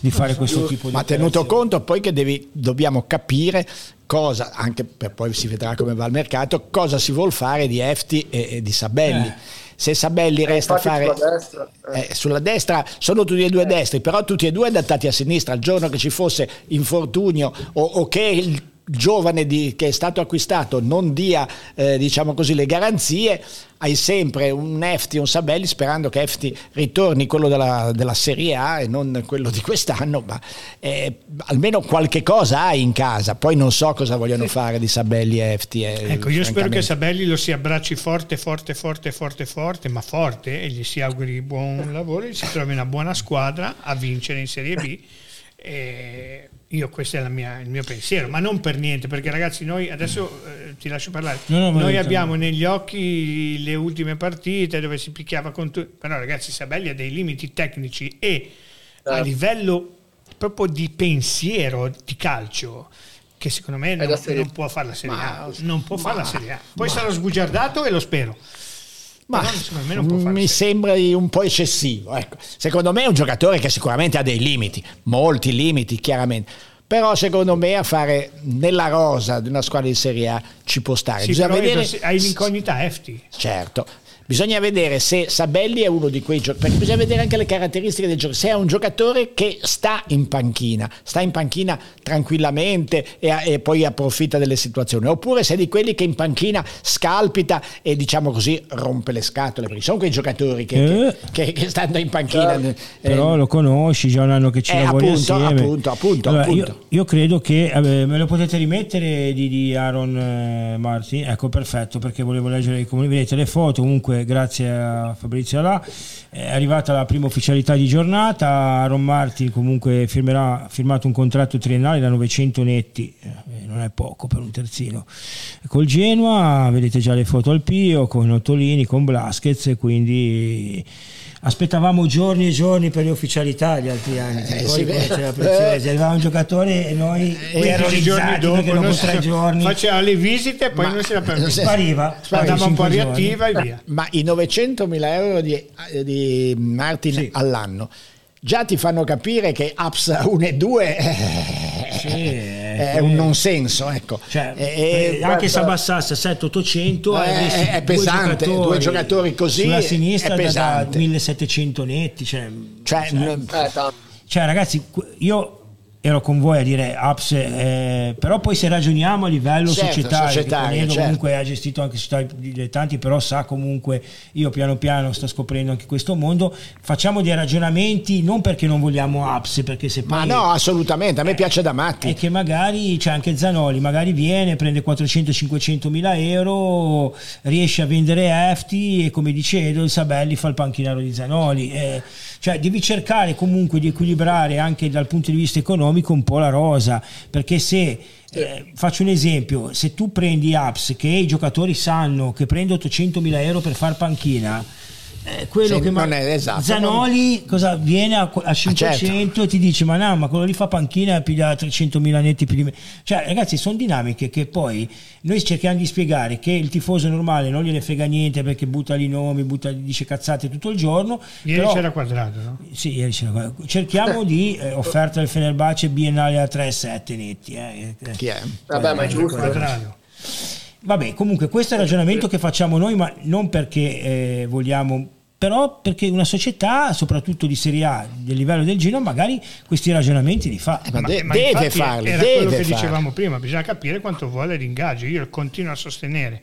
di fare questo tipo di Ma tenuto operazione. conto poi che devi- dobbiamo capire cosa, anche per poi si vedrà come va il mercato, cosa si vuol fare di Efti e, e di Sabelli. Eh. Se Sabelli resta a fare... sulla destra, eh. Eh, sulla destra sono tutti e due destri, però tutti e due adattati a sinistra. Il giorno che ci fosse infortunio o, o che il giovane di- che è stato acquistato non dia eh, diciamo così le garanzie hai sempre un Efti e un Sabelli sperando che Efti ritorni quello della, della Serie A e non quello di quest'anno ma eh, almeno qualche cosa hai in casa poi non so cosa vogliono fare di Sabelli e Efti eh, Ecco, io spero che. Sabelli lo si abbracci forte, forte, forte, forte, forte, ma forte e gli si auguri buon lavoro, gli si trovi una buona squadra a vincere in Serie B. E io questo è la mia- il mio pensiero, ma non per niente, perché ragazzi noi adesso eh, ti lascio parlare, No, no, ma noi abbiamo negli occhi le ultime partite dove si picchiava con tutti, però ragazzi Sabelli ha dei limiti tecnici e a Certo. livello proprio di pensiero di calcio che secondo me non, non può fare la Serie A, Ma- non può fare la ma- Serie A. Poi sarà sbugiardato e lo spero. Ma mi sembra un po' eccessivo. ecco. Secondo me è un giocatore che sicuramente ha dei limiti, molti limiti chiaramente. Però secondo me a fare nella rosa di una squadra di Serie A ci può stare. Sì, Bisogna vedere, hai l'incognita Efti. certo. Bisogna vedere se Sabelli è uno di quei giocatori, perché bisogna vedere anche le caratteristiche del giocatore. Se è un giocatore che sta in panchina, sta in panchina tranquillamente e, e poi approfitta delle situazioni, oppure se è di quelli che in panchina scalpita e diciamo così rompe le scatole, perché sono quei giocatori che, Eh. che- che- che stanno in panchina. eh, Però lo conosci, già un anno che ci Eh, lavori appunto, assieme. appunto, appunto, Allora, appunto. Io, io credo che eh, me lo potete rimettere di, di Aaron eh, Martin. Ecco, perfetto, perché volevo leggere come vedete le foto. Comunque, grazie a Fabrizio Alà, è arrivata la prima ufficialità di giornata. Aaron Martin comunque firmerà ha firmato un contratto triennale da 900 netti, eh, non è poco per un terzino. Col Genoa, vedete già le foto al Pio, con Ottolini, con Blasquez, e quindi aspettavamo giorni e giorni per le ufficialità gli altri anni. Eh, ricordi sì, c'era Preziosi? Arrivava un giocatore e noi 15 giorni terrorizzati dopo perché dopo non tre si- giorni faceva le visite e poi Ma- non si era permesso. spariva, spariva Andava un po' giorni. riattiva e via. Ma i 900.000 euro di, di Martin Sì. all'anno già ti fanno capire che Apps 1 e 2 Sì, è eh, un non senso. Ecco. Cioè, Eh, eh, anche se abbassasse a 7-800 Eh, avresti è pesante, due giocatori così sulla è sinistra da- da, pesante. 1700 netti cioè, Cioè, cioè, Eh. Cioè, ragazzi, io ero con voi a dire Aps, eh, però poi se ragioniamo a livello Certo, societario, societario, certo. comunque ha gestito anche società dilettanti, però sa comunque, io piano piano sto scoprendo anche questo mondo, facciamo dei ragionamenti non perché non vogliamo Aps, perché se poi... ma no, assolutamente, a me piace da matti. che magari c'è anche Zanoli, magari viene, prende 400-500 mila euro, riesce a vendere Efti e come dice Edo, il Sabelli fa il panchinaro di Zanoli. Eh, cioè devi cercare comunque di equilibrare anche dal punto di vista economico un po' la rosa, perché se eh, faccio un esempio, se tu prendi apps che i giocatori sanno che prende 800 mila euro per far panchina, eh, quello Sì, che ma- non è- esatto. Zanoli cosa viene a, a 500 certo. e ti dice ma no ma quello lì fa panchina e piglia 300.000 netti più di me cioè ragazzi sono dinamiche che poi noi cerchiamo di spiegare che il tifoso normale non gliene frega niente perché butta lì nomi butta, dice cazzate tutto il giorno Ieri però- c'era quadrato, no? sì, ieri c'era- cerchiamo di eh, offerta del Fenerbahce biennale a 3,7 netti eh. Chi è? Vabbè, ma è giusto. Quadrato. Vabbè, comunque questo è il ragionamento che facciamo noi, ma non perché eh, vogliamo, però perché una società, soprattutto di Serie A, del livello del Genoa, magari questi ragionamenti li fa. Ma, de- ma deve farli, Era quello deve che farli. dicevamo prima, bisogna capire quanto vuole l'ingaggio. Io continuo a sostenere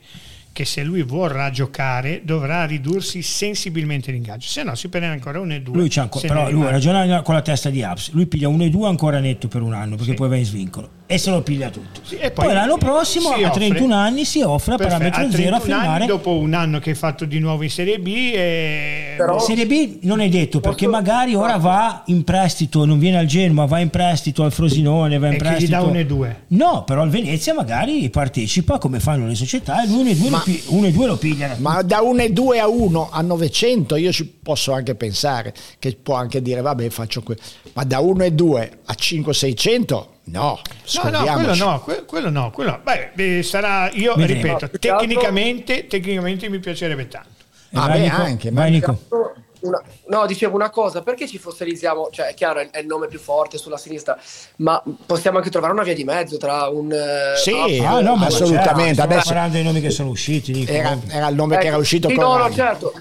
che se lui vorrà giocare dovrà ridursi sensibilmente l'ingaggio, se no si prende ancora un e due. Lui c'ha ancora, però lui ragiona con la testa di Aps, lui piglia 1 e 2 ancora netto per un anno perché poi va in svincolo e se lo piglia tutto. Sì, e poi, l'anno prossimo si a offre. 31 anni si offre a parametro zero a 31 anni, firmare. dopo un anno che hai fatto di nuovo in Serie B e Però- Serie B non è detto perché magari ora va in prestito, non viene al Genoa, va in prestito al Frosinone, va in e che gli prestito. dà un e due. No, però il Venezia magari partecipa come fanno le società e l'uno e due, lo, Ma- pi- uno e due lo pigliano. Ma da 1,2 a 1 a 900 io ci posso anche pensare che può anche dire vabbè faccio quello, ma da 1,2 a 5,600 no, No, no, quello no, que- quello no, quello no. Beh, beh, sarà, io Vedremo. ripeto, tecnicamente, tecnicamente mi piacerebbe tanto. Eh, Ah, beh, Nico, anche, ma- vai, Nico. Una- no, dicevo una cosa, perché ci fossilizziamo, cioè è chiaro è, è il nome più forte sulla sinistra, ma possiamo anche trovare una via di mezzo tra un... eh, Sì, Ah, no, ma assolutamente. Stiamo Adesso parlando dei nomi che sono usciti. Nico. era, era il nome che era Ecco, uscito sì, con no, no, certo.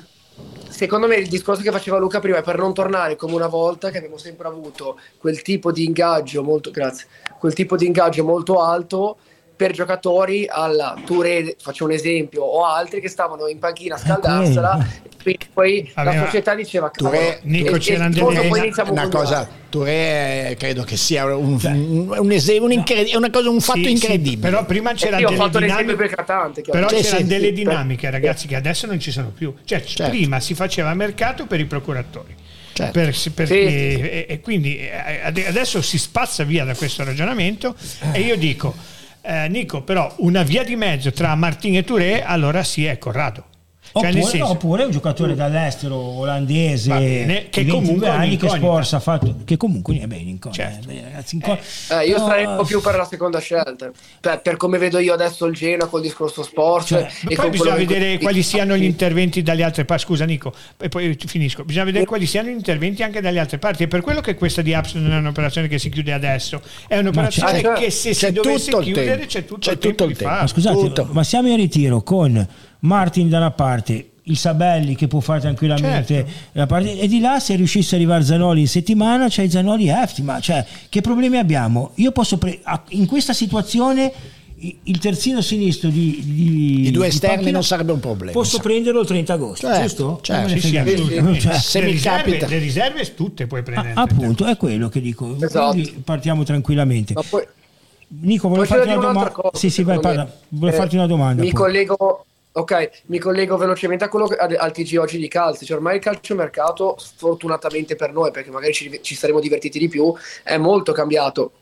Secondo me il discorso che faceva Luca prima è per non tornare come una volta che abbiamo sempre avuto quel tipo di ingaggio molto, grazie, quel tipo di ingaggio molto alto per giocatori alla Touré, faccio un esempio, o altri che stavano in panchina a scaldarsela, quindi poi Vabbè, la società diceva Touré- "Cavolo, Nico, e- e delle- discorso poi una- iniziamo una con cosa. Touré credo che sia un, un, un esempio un è una cosa un fatto Sì, sì, incredibile però prima E c'erano io ho delle dinamiche. eclatante. Però. Sì, c'erano sì, delle sì. dinamiche, ragazzi, che adesso non ci sono più. Cioè, Certo. prima si faceva mercato per i procuratori. Certo. Per- perché- Sì, sì. E, e quindi eh, ade- adesso si spazza via da questo ragionamento e io dico, eh, Nico, però una via di mezzo tra Martin e Touré, allora sì è Corrado. Cioè, Oppure, senso, oppure un giocatore dall'estero olandese bene, che di 22 comunque è anni che. Sports ha fatto che comunque è bene incognita, Certo. eh, ragazzi, inco- Eh, io No, sarei un po' più per la seconda scelta, per, per come vedo io adesso il Genoa col discorso sport. Cioè, e poi bisogna vedere quali siano gli interventi dalle altre parti. Scusa, Nico, e poi finisco. Bisogna vedere quali siano gli interventi anche dalle altre parti. E per quello che questa di Apps non è un'operazione che si chiude adesso, è un'operazione che se c'è si dovesse chiudere tempo. c'è tutto C'è il tempo tutto il tempo. Ma scusate, Tutto. ma siamo in ritiro con Martin da una parte, il Sabelli che può fare tranquillamente Certo. la parte- e di là se riuscisse a arrivare Zanoli in settimana c'hai Zanoli e Efti, ma cioè che problemi abbiamo? Io posso pre- in questa situazione il terzino sinistro di, di- I due esterni panchina non sarebbe un problema. Posso prenderlo il 30 agosto, Certo, giusto? certo, Sì, sì, niente. Cioè, Se le, mi riserve, capita- le riserve tutte puoi prendere. Ah, appunto, è quello che dico. Esatto. Quindi partiamo tranquillamente. Ma poi, Nico, volevo c'è farti una domanda. Sì, sì, vai, parla. Volevo Eh, farti una domanda. Mi poi. collego, ok, mi collego velocemente a quello che, al, TG oggi di calcio. Cioè, ormai il calciomercato, sfortunatamente per noi, perché magari ci, ci saremmo divertiti di più, è molto cambiato.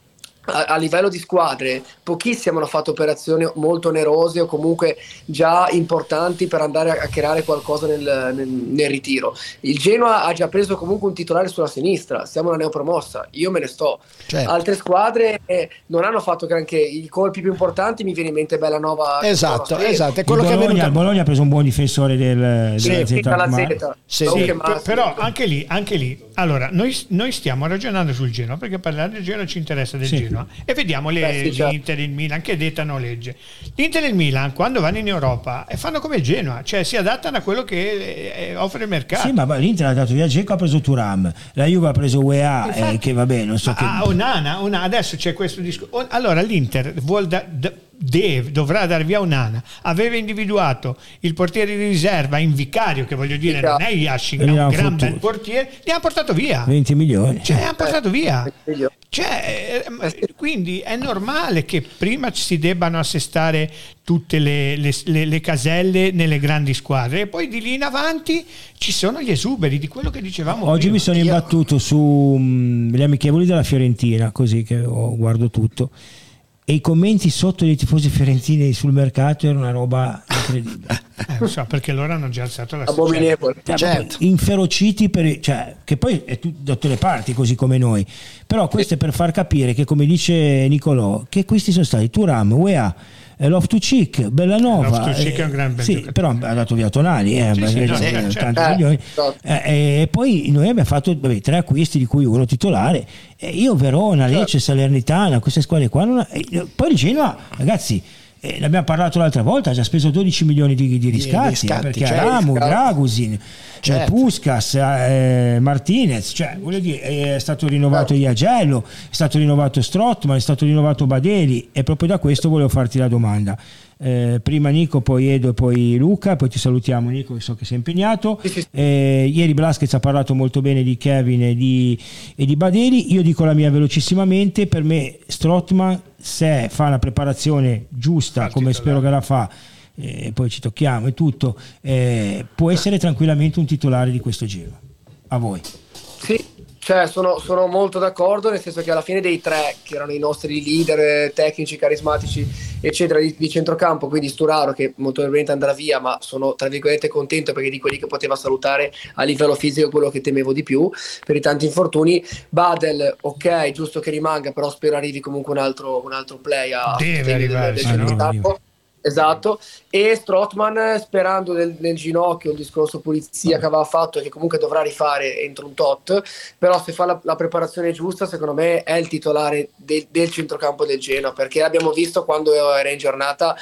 A, a livello di squadre, pochissimi hanno fatto operazioni molto onerose o comunque già importanti per andare a, a creare qualcosa nel, nel- nel ritiro. Il Genoa ha già preso comunque un titolare sulla sinistra, siamo una neopromossa, io me ne sto. Certo. Altre squadre eh, non hanno fatto granché, i colpi più importanti mi viene in mente Bellanova. Esatto, esatto, è Il quello che è Bologna, venuto il Bologna ha preso un buon difensore del, Sì, della Sì, Z, dalla ma- Z. Sì, Non sì, che per- Massimo. però anche lì, anche lì, allora noi, noi stiamo ragionando sul Genoa perché parlare del Genoa ci interessa del Sì. Genoa e vediamo le, Beh, sì, certo. l'Inter e il Milan che dettano legge. L'Inter e il Milan quando vanno in Europa e fanno come il Genoa, cioè si adattano a quello che eh, offre il mercato. Sì, ma l'Inter ha dato via Geco, ha preso Turam, la Juve ha preso UEA, Infatti- eh, che vabbè, non so che... Ah, Onana, Onana, adesso c'è questo discorso. Allora l'Inter vuol da- da- deve- dovrà dar via Onana. Aveva individuato il portiere di riserva in vicario, che voglio dire non è Yashin, è gli un gran bel portiere, li ha portato via. 20 milioni. Cioè, li hanno portato via. Figlio. Cioè, eh, quindi è normale che prima si debbano assestare tutte le, le- le- le caselle nelle grandi squadre e poi di lì in avanti ci sono gli esuberi di quello che dicevamo Oggi prima. mi sono imbattuto sulle amichevoli della Fiorentina, così che ho- guardo tutto. E i commenti sotto dei tifosi fiorentini sul mercato erano una roba incredibile. Eh, lo so, perché loro hanno già alzato la Abominevole. Cioè, Certo. inferociti per, cioè, che poi è tu- da tutte le parti così come noi però questo è per far capire che come dice Nicolò che questi sono stati Turam, UEA eh, Loftus Cheek, Bellanova Loftus-Cheek è un gran bel sì, giocatore. però ha dato via Tonali eh, Sì, sì, no, eh, certo, certo. tanti Eh, milioni esatto. Eh, e poi noi abbiamo fatto vabbè, tre acquisti di cui uno titolare e io Verona, Certo. Lecce, Salernitana queste squadre qua non- eh, poi il Genoa ragazzi eh, ne abbiamo parlato l'altra volta ha già speso 12 milioni di, di riscatti, riscatti, eh, perché certo. Riscatti. Dragusin Certo. eh, Puskas, eh, Martinez, cioè, voglio dire, è stato rinnovato Iagello, è stato rinnovato Strottman, è stato rinnovato Badeli e proprio da questo volevo farti la domanda. Eh, prima Nico, poi Edo e poi Luca, poi ti salutiamo Nico che so che sei impegnato. Eh, ieri Blasquez ha parlato molto bene di Kevin e di, e di Badeli, io dico la mia velocissimamente, per me Strottman se fa una preparazione giusta il come spero che la fa eh, poi ci tocchiamo e tutto, eh, può essere tranquillamente un titolare di questo giro. A voi. Sì, cioè sono, sono molto d'accordo, nel senso che alla fine dei tre, che erano i nostri leader eh, tecnici, carismatici, eccetera, di, di centrocampo, quindi Sturaro che molto probabilmente andrà via, ma sono tra virgolette contento perché di quelli che poteva salutare a livello fisico quello che temevo di più per i tanti infortuni. Badel, ok, giusto che rimanga, però spero arrivi comunque un altro, un altro play a Deve del- arrivare, del sì, centrocampo. no? Esatto, e Strottman sperando nel, nel ginocchio, un discorso pulizia che aveva fatto e che comunque dovrà rifare entro un tot, però se fa la, la preparazione giusta secondo me è il titolare del- del centrocampo del Genoa, perché abbiamo visto quando era in giornata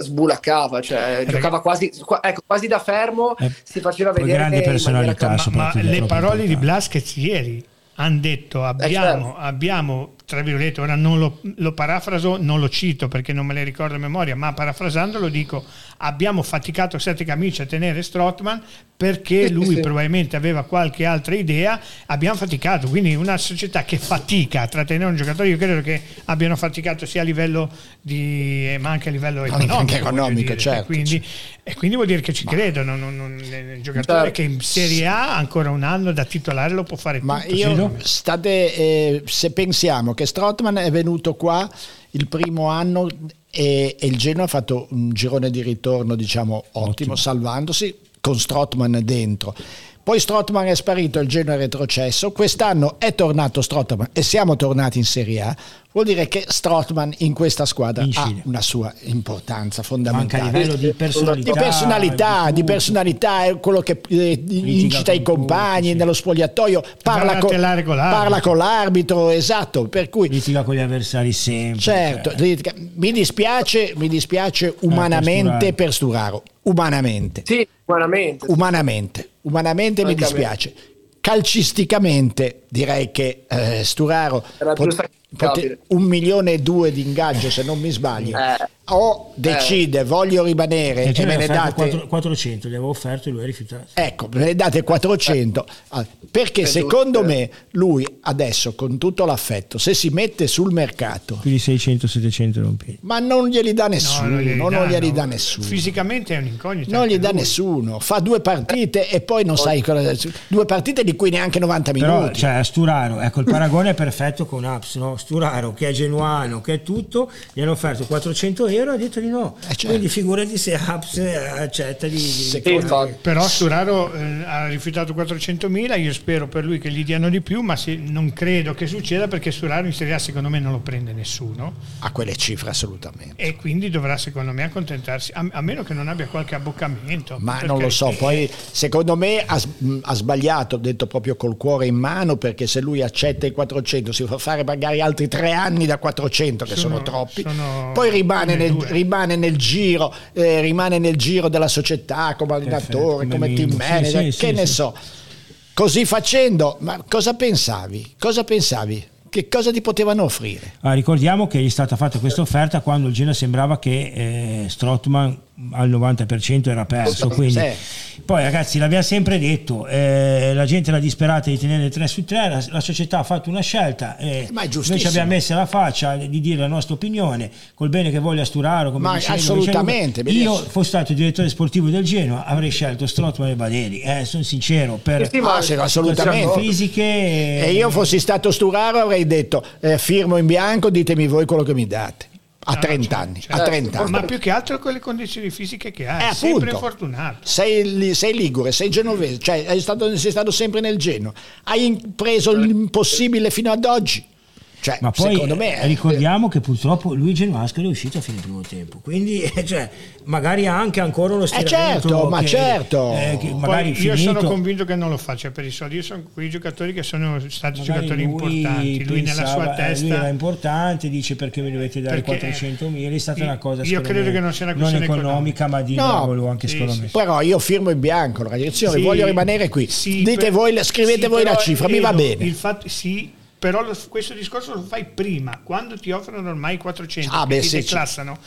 sbulaccava, cioè giocava quasi, qua- ecco, quasi da fermo, Eh, si faceva vedere grande personalità, Ma, ma le parole di. Blasquez ieri hanno detto abbiamo, certo. abbiamo tra virgolette, ora non lo, lo parafraso, non lo cito perché non me le ricordo a memoria, ma parafrasandolo dico abbiamo faticato sette camicie a tenere Strottman perché Sì, lui sì. probabilmente aveva qualche altra idea, abbiamo faticato, quindi una società che fatica a trattenere un giocatore, io credo che abbiano faticato sia a livello di, eh, ma anche a livello Anche economico, economico, voglio dire. certo. E quindi, e quindi vuol dire che ci credono, non, non, nel giocatore Certo. che in Serie A ancora un anno da titolare lo può fare Ma tutto. io Silo? state, eh, se pensiamo che Strottman è venuto qua il primo anno e, e il Genoa ha fatto un girone di ritorno, diciamo, ottimo, Ottimo. salvandosi con Strottman dentro. Poi Strottman è sparito, il Genoa è retrocesso. Quest'anno è tornato Strottman e siamo tornati in Serie A. Vuol dire che Strottman in questa squadra Incide. ha una sua importanza Anche a fondamentale. livello di personalità. Di personalità, di personalità, è quello che eh, incita i compagni sì. nello spogliatoio, parla, a con, parla con l'arbitro, esatto, per cui Litiga con gli avversari sempre. certo, cioè. mi dispiace, mi dispiace umanamente per Sturaro, umanamente, Sì, umanamente. umanamente, umanamente mi a dispiace. Calcisticamente direi che eh, Sturaro pot-. Pote- un milione e due di ingaggio se non mi sbaglio Eh. o decide voglio rimanere E e me ne date 4- 400, gli avevo offerto e lui ha rifiutato. Ecco, me ne date 400. Ah, Perché Per secondo tutte. me lui adesso, con tutto l'affetto, se si mette sul mercato, Più di 600-700 non piedi. ma non glieli dà No, nessuno, non glieli non glieli dà nessuno. Fisicamente è un'incognita. Non gli dà lui. nessuno, fa due partite e poi non sai cosa. Due partite di cui neanche 90 Però, minuti. cioè, Sturaro, ecco, il paragone è perfetto con Aps, no? Sturaro, che è genuano, che è tutto, gli hanno offerto 400 euro e ha detto di no. Eh, certo. Quindi figurati se Aps eh, accetta di... di- infatti. Però Sturaro eh, ha rifiutato 400.000, io spero per lui che gli diano di più, ma se- non credo che succeda perché Sturaro in Serie A secondo me non lo prende nessuno A quelle cifre assolutamente. e quindi dovrà secondo me accontentarsi, a, a meno che non abbia qualche abboccamento. Ma non lo so, poi secondo me ha, mh, ha sbagliato, ho detto proprio col cuore in mano, perché se lui accetta i 400 si fa fare magari altri tre anni da 400 che sono, Sono- troppi, sono poi rimane nel, rimane nel giro, eh, rimane nel giro della società come allenatore, come come team minimo. Sì, manager, sì, che sì, ne so. Così facendo, ma cosa pensavi? Cosa pensavi? Che cosa ti potevano offrire? Ah, ricordiamo che gli è stata fatta questa offerta quando il Genoa sembrava che eh, Strottman al 90% era perso. Quindi. Sì. Poi ragazzi l'abbiamo sempre detto, eh, la gente era disperata di tenere 3 su 3, la, la società ha fatto una scelta e Ma è noi ci abbiamo messo la faccia di dire la nostra opinione, col bene che voglia Sturaro. Come Ma dicevo, assolutamente, dicevo, io fossi stato direttore sportivo del Genoa avrei scelto Strottman e Baderi, eh, sono sincero, per assolutamente. situazioni fisiche. E io fossi stato Sturaro avrei detto eh, firmo in bianco, ditemi voi quello che mi date. A No, 30 certo, anni, certo. a 30 anni. Ma più che altro con le condizioni fisiche che hai, Eh, sempre appunto. infortunato. Sei, sei ligure, sei genovese, cioè sei stato, sei stato sempre nel Genoa, hai preso l'impossibile fino ad oggi. Cioè, Ma poi secondo me eh, ricordiamo che purtroppo Luigi Mascari è uscito a fine primo tempo, quindi eh, cioè, magari ha anche ancora uno stiramento. certo, ma che- certo. eh, che Poi magari io sono convinto che non lo faccia per i soldi. Io sono quei giocatori che sono stati Magari giocatori lui importanti. Lui nella sua eh, testa. lui era importante, dice perché mi dovete dare Perché, 400 mila, è stata io- una cosa io credo me, che non sia una non questione economica, ma di No, lavoro anche sì, secondo sì. me. Però io firmo in bianco, la direzione, Sì, voglio rimanere qui. sì, Dite per- voi, scrivete sì, voi la cifra, mi va bene. Il fatto, sì, però lo- questo discorso lo fai prima, quando ti offrono ormai 400 Ah, beh, ti declassano.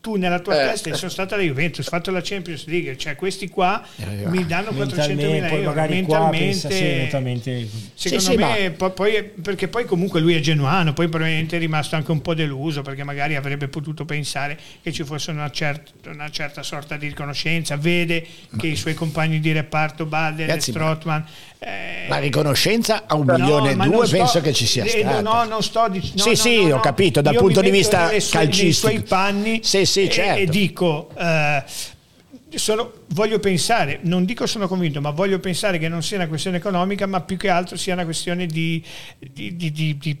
Tu nella tua Eh. testa sono stata la Juventus, ho fatto la Champions League, cioè questi qua Eh, mi danno 400 Mentalmente, mila poi euro. pensa, sì, mentalmente, mentalmente- Secondo Sì, sì, me, po- poi, perché poi comunque lui è genuano, poi probabilmente è rimasto anche un po' deluso perché magari avrebbe potuto pensare che ci fosse una, cer- una certa sorta di riconoscenza, vede che i suoi compagni di reparto, Bader e ma- Strottman... eh, La riconoscenza a un no, milione e ma due sto- penso che ci sia eh, stata. No, non sto dicendo. Sì, sì, ho capito, dal punto di vista sue- nei calcistico. suoi panni Sì, sì, e- certo. e dico. eh, sono- voglio pensare, non dico sono convinto, ma voglio pensare che non sia una questione economica, ma più che altro sia una questione di, di, di- di- di-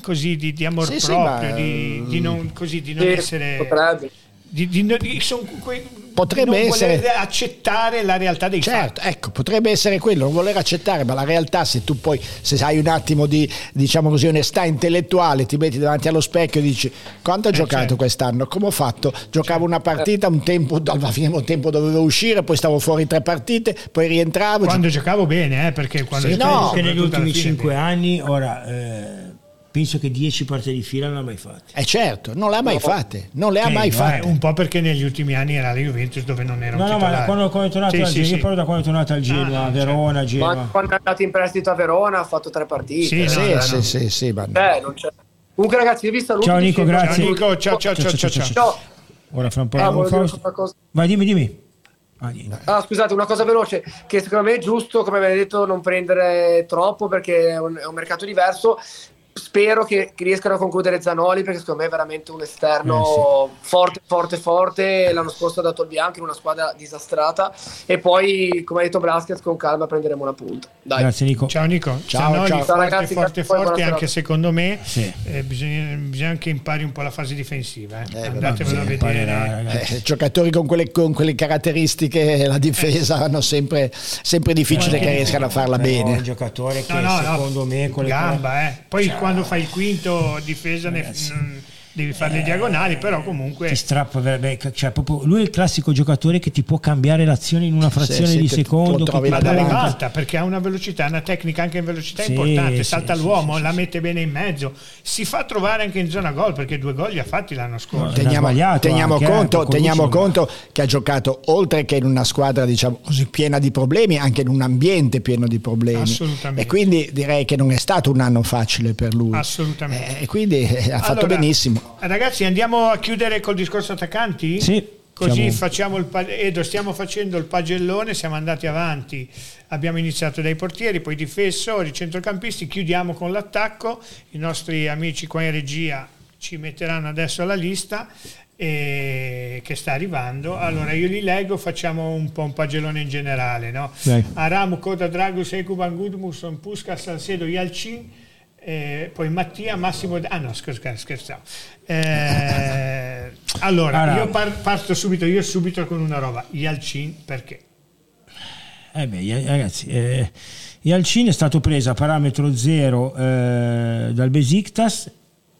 così, di, di amor Sì, sì, proprio, ma- di, di non, così, di non Sì, essere... potrebbe. Di, di- di- quei- Potrebbe di non essere- voler accettare la realtà dei Certo, fatti. ecco, potrebbe essere quello, non voler accettare, ma la realtà se tu poi, se hai un attimo di, diciamo così, onestà intellettuale, ti metti davanti allo specchio e dici quanto ho giocato certo. quest'anno, come ho fatto? Giocavo una partita, un tempo, alla fine del tempo dovevo uscire, poi stavo fuori tre partite, poi rientravo. Quando giocavo bene, eh, perché quando Sì, giocavo no, negli ultimi fine, 5 bene. anni, ora eh, penso che 10 partite di fila non l'ha mai fatte. Eh certo, non le ha mai fatte, non le ha Eh, mai eh, fatte. un po' perché negli ultimi anni era la Juventus dove non era un No, no, ma titolare. quando, quando è tornato Sì, al sì, Genoa, sì. parlo da quando è tornato al Genoa, Ah, a Verona, Ma Genoa. quando è andato in prestito a Verona ha fatto tre partite. Sì, eh. no, sì, no, sì, no. sì, sì, ma- Eh, non c'è. Comunque ragazzi, vi saluto. Ciao, Nico, grazie. Ciao Nico, ciao ciao ciao ciao. ciao. Ciao. Ora fra un po' Ah, Fausto. una cosa. Vai, dimmi, dimmi. Ah. Ah, scusate, una cosa veloce, che secondo me è giusto, come avete detto, non prendere troppo perché è un, è un mercato diverso. Spero che, che riescano a concludere Zanoli perché secondo me è veramente un esterno forte, forte, forte. L'anno scorso ha dato il bianco in una squadra disastrata. E poi, come ha detto Blasquez, con calma prenderemo una punta. Dai. Grazie Nico. Ciao Nico, Ciao, Zanoli ciao. forte, ragazzi, forte, grazie, forte, buona anche secondo me Sì. eh, bisogna, bisogna che impari un po' la fase difensiva. eh. Eh, Andatevelo a Sì, vedere. imparerà, ragazzi. Eh, giocatori con quelle, con quelle caratteristiche la difesa hanno sempre, sempre difficile che riescano a farla bene. Un giocatore che No, no, no, secondo me con le gamba, eh. Poi Cioè, quando fai il quinto difesa ne- devi fare le diagonali, però comunque ti strappa veramente, cioè proprio lui è il classico giocatore che ti può cambiare l'azione in una frazione sì, di tu secondo che Ma ti la da dà- davanti. ribalta perché ha una velocità, una tecnica anche in velocità Sì, importante, sì, salta sì, l'uomo, sì, la sì, mette bene in mezzo, si fa trovare anche in zona gol perché due gol li ha fatti l'anno scorso. No, Teniamo, teniamo anche, eh, conto, con teniamo conto che ha giocato oltre che in una squadra diciamo così piena di problemi, anche in un ambiente pieno di problemi. Assolutamente. E quindi direi che non è stato un anno facile per lui. Assolutamente. Eh, E quindi eh, ha fatto Allora, benissimo. Ragazzi, andiamo a chiudere col discorso attaccanti? Sì, Così facciamo il Edo, stiamo facendo il pagellone, siamo andati avanti, abbiamo iniziato dai portieri, poi difensori, centrocampisti, chiudiamo con l'attacco, i nostri amici qua in regia ci metteranno adesso la lista eh, che sta arrivando. Allora io li leggo, facciamo un po' un pagellone in generale. No? Dai. Aramu, Koda, Dragus, Ekuban, Gudmusson, Puskas, Salcedo, Yalcin, eh, poi Mattia, Massimo... Ah no, scherz- scherzavo. Eh, allora, Aramu. io par- parto subito, io subito con una roba. Yalcin perché? Eh beh, ragazzi, eh, Yalcin è stato preso a parametro zero eh, dal Besiktas